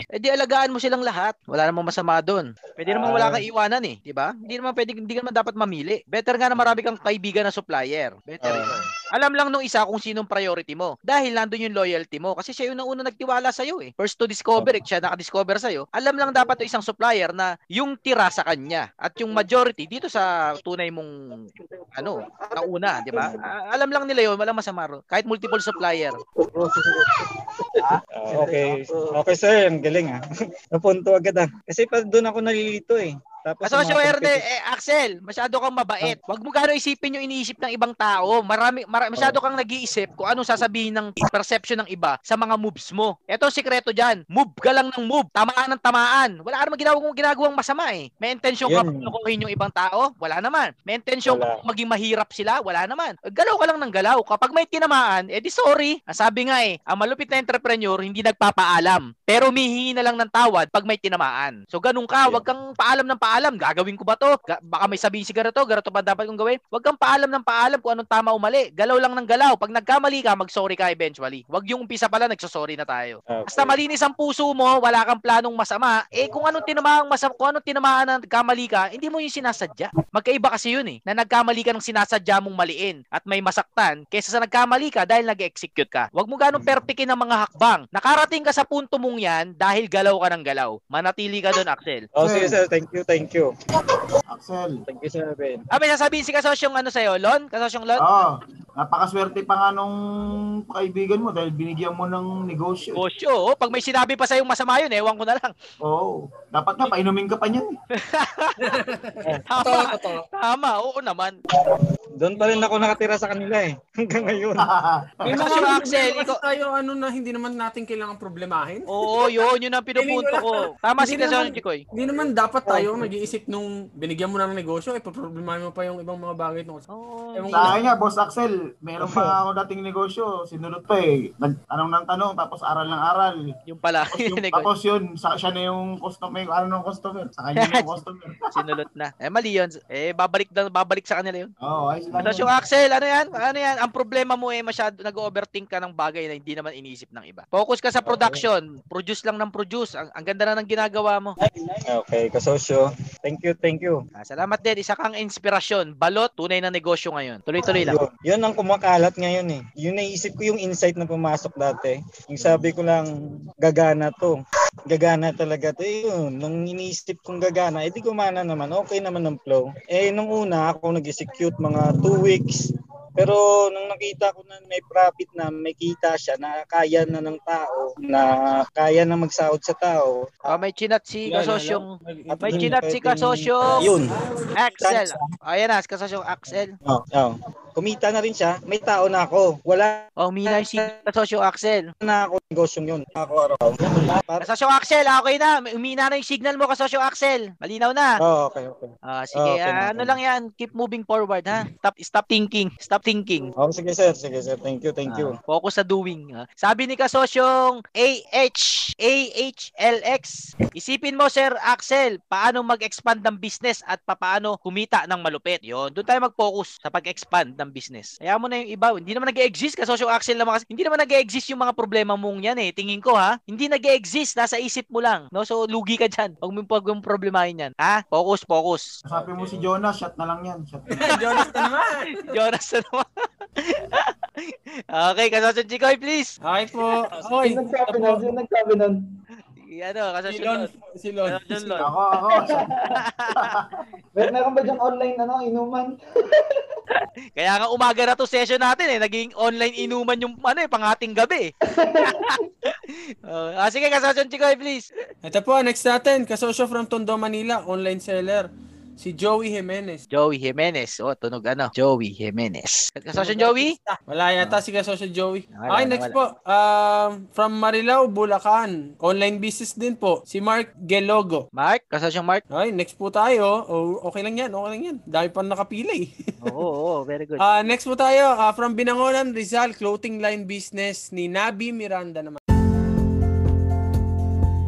Speaker 1: Eh di alagaan mo silang lahat. Wala namang masama doon. Pwede naman wala
Speaker 4: Ah.
Speaker 1: kang iwanan eh, 'di ba? Hindi naman pwede hindi ka naman dapat mamili. Better nga na marami kang kaibigan na supplier. Better
Speaker 4: Ah.
Speaker 1: ito. Alam lang nung isa kung sinong priority mo. Dahil nandun yung loyalty mo kasi siya yung una nagtiwala sa iyo eh. First to discover, eh, siya naka-discover sa iyo. Alam lang dapat to isang supplier na yung tira sa kanya at yung majority dito sa tunay mong ano, nauna, 'di ba? Alam lang nila yun, walang masama ro. Kahit multiple supplier.
Speaker 4: Ah, okay. Okay sir, ang galing ah. Napunto agad ah. Kasi pa doon ako nalilito eh. Tapos yung mga
Speaker 1: Erne, eh, Axel, masyado kang mabait. Huwag mo gano'y isipin yung iniisip ng ibang tao. Marami, mara, masyado kang nag-iisip kung anong sasabihin ng perception ng iba sa mga moves mo. Ito sikreto dyan. Move ka lang ng move. Tamaan ng tamaan. Wala ka naman ginagawang, ginagawang masama eh. May intensyon ka lokohin yung ibang tao? Wala naman. May intensyon ka maging mahirap sila? Wala naman. Galaw ka lang ng galaw. Kapag may tinamaan, eh di sorry. Ang sabi nga eh, ang malupit na entrepreneur hindi nagpapaalam. Pero humihingi na lang ng tawad pag may tinamaan. So ganun ka, wag kang paalam ng paalam. Gagawin ko ba to? Baka may sabihin si ganito, ganito ba dapat kong gawin? Wag kang paalam ng paalam kung anong tama o mali. Galaw lang ng galaw. Pag nagkamali ka, mag-sorry ka eventually. Wag yung umpisa pala, nagsosorry na tayo.
Speaker 4: Okay.
Speaker 1: Basta malinis ang puso mo, wala kang planong masama, eh kung anong tinamaang masama, kung anong tinamaan na nagkamali ka, hindi mo yung sinasadya. Magkaiba kasi yun eh, na nagkamali ka ng sinasadya mong maliin at may masaktan kaysa sa nagkamali ka dahil nag-execute ka. Huwag mo ganong perpikin ang mga hakbang. Nakarating ka sa punto mong yan dahil galaw ka ng galaw. Manatili ka doon, Axel.
Speaker 4: Oh, sige sir, thank you, thank you.
Speaker 3: Axel.
Speaker 4: Thank you sir, Ben.
Speaker 1: Ah, may sasabihin si kasosyong ano sa'yo, Lon? Kasosyong Lon?
Speaker 3: Oo. Napakaswerte pa nga nung kaibigan mo dahil binigyan mo ng negosyo.
Speaker 1: Negosyo, oh. Pag may sinabi pa sa'yong masama yun, ewan ko na lang.
Speaker 3: Oo. Dapat nga, painumin ka pa niyan.
Speaker 1: Tama, tama, oo naman.
Speaker 4: Doon pa rin ako nakatira sa kanila eh. Hanggang ngayon.
Speaker 2: May mga problema
Speaker 1: Axel, ikaw-
Speaker 2: tayo ano na hindi naman natin kailangan problemahin.
Speaker 1: Oo, yun, yun ang pinupunto ko. Tama si Kasosyong Chikoy.
Speaker 2: Hindi naman dapat tayo nag-iisip nung binigyan mo ng negosyo, ipoproblemahin mo pa yung ibang mga bagay tungkol sa... Ewan
Speaker 3: Sa akin nga, Boss Axel, meron pa ako dating negosyo, sinunod pa eh. Nag, tanong ng tanong, tapos aral ng aral.
Speaker 1: Yung pala,
Speaker 3: Tapos yun,
Speaker 1: negosyo.
Speaker 3: tapos yun sa, siya na yung customer, ano ng customer, sa kanya yung customer.
Speaker 1: Sinulot na. Eh, mali yun. Eh, babalik, na, babalik sa kanila yun.
Speaker 3: Oo, oh, ayos lang.
Speaker 1: Tapos
Speaker 3: yun.
Speaker 1: yung Axel, ano yan? Ano yan? Ang problema mo eh, masyado nag-overthink ka ng bagay na hindi naman inisip ng iba. Focus ka sa production. Produce lang ng produce. Ang, ang ganda na ng ginagawa mo.
Speaker 4: Okay, kasosyo. Thank you, thank you.
Speaker 1: Ah, salamat din. Isa kang inspirasyon. Balot, tunay na negosyo ngayon. Tuloy-tuloy lang.
Speaker 4: Yun, yun ang kumakalat ngayon eh. Yun naisip ko yung insight na pumasok dati. Yung sabi ko lang, gagana to. Gagana talaga to. Eh, yun, nung iniisip kong gagana, edi gumana naman. Okay naman ang flow. Eh, nung una, ako nag-execute mga 2 weeks. Pero nung nakita ko na may profit na, may kita siya na kaya na ng tao, na kaya na magsahod sa tao.
Speaker 1: Ah, may chinat si kasosyong
Speaker 4: At
Speaker 1: may chinat si kasosyong
Speaker 4: Yun.
Speaker 1: Axel. Ayan na, kasosyong Axel.
Speaker 4: Oh, oh. Kumita na rin siya, may tao na ako. Wala
Speaker 1: Oh, mina si kasosyong Axel.
Speaker 4: na ako negosyong yun. Ako araw. Para,
Speaker 1: Kasosyong Axel, ah, okay na. Umina na yung signal mo, kasosyong Axel. Malinaw na.
Speaker 4: oh, okay, okay.
Speaker 1: Ah, sige,
Speaker 4: Okay,
Speaker 1: ah,
Speaker 4: okay.
Speaker 1: ano lang yan. Keep moving forward, ha? Stop, stop thinking. Stop thinking.
Speaker 4: Oh, sige sir, sige sir. Thank you, thank you.
Speaker 1: Ah, focus sa doing. ah. Sabi ni kasosyong AH, AHLX, isipin mo Sir Axel, paano mag-expand ng business at paano kumita ng malupit. Yon, doon tayo mag-focus sa pag-expand ng business. Kaya mo na yung iba, hindi naman nag-exist kasosyong Axel naman kasi, hindi naman nag-exist yung mga problema mong yan eh. Tingin ko ha, hindi nag-exist, nasa isip mo lang. No? So, lugi ka dyan. Huwag mo pag mong problemahin yan. Ha? Focus, focus.
Speaker 3: Sabi mo si Jonas, shot na lang yan. Shot.
Speaker 2: Jonas na naman.
Speaker 1: Jonas na naman. okay, kasosyong Chikoy, please.
Speaker 2: Hi po. Oy,
Speaker 8: nagsabi nun? Nagsabi nun?
Speaker 1: Ano,
Speaker 2: si
Speaker 1: kasosyong Lon.
Speaker 2: Si Lon.
Speaker 1: Kasosyong Lon.
Speaker 3: Ako, ako.
Speaker 8: Mer meron ba dyan online ano, inuman?
Speaker 1: Kaya nga umaga na to session natin eh. Naging online inuman yung ano eh, panghating gabi eh. uh, ah, sige, kasasyon Chikoy, please.
Speaker 2: Ito po, next natin, kasosyo from Tondo, Manila, online seller. Si Joey Jimenez.
Speaker 1: Joey Jimenez. Oh, tunog ano? Joey Jimenez. Kasasyon Joey?
Speaker 2: Wala yata si kasosyo Joey.
Speaker 1: Wala,
Speaker 2: Okay, next
Speaker 1: wala.
Speaker 2: po. Um, from Marilao, Bulacan. Online business din po. Si Mark Gelogo.
Speaker 1: Mark? Kasasyon Mark?
Speaker 2: Okay, next po tayo. Oh, okay lang yan, okay lang yan. Dami pa nakapila eh.
Speaker 1: Oo, oo, very good.
Speaker 2: Ah, next po tayo, ah, from Binangonan, Rizal, clothing line business ni Nabi Miranda naman.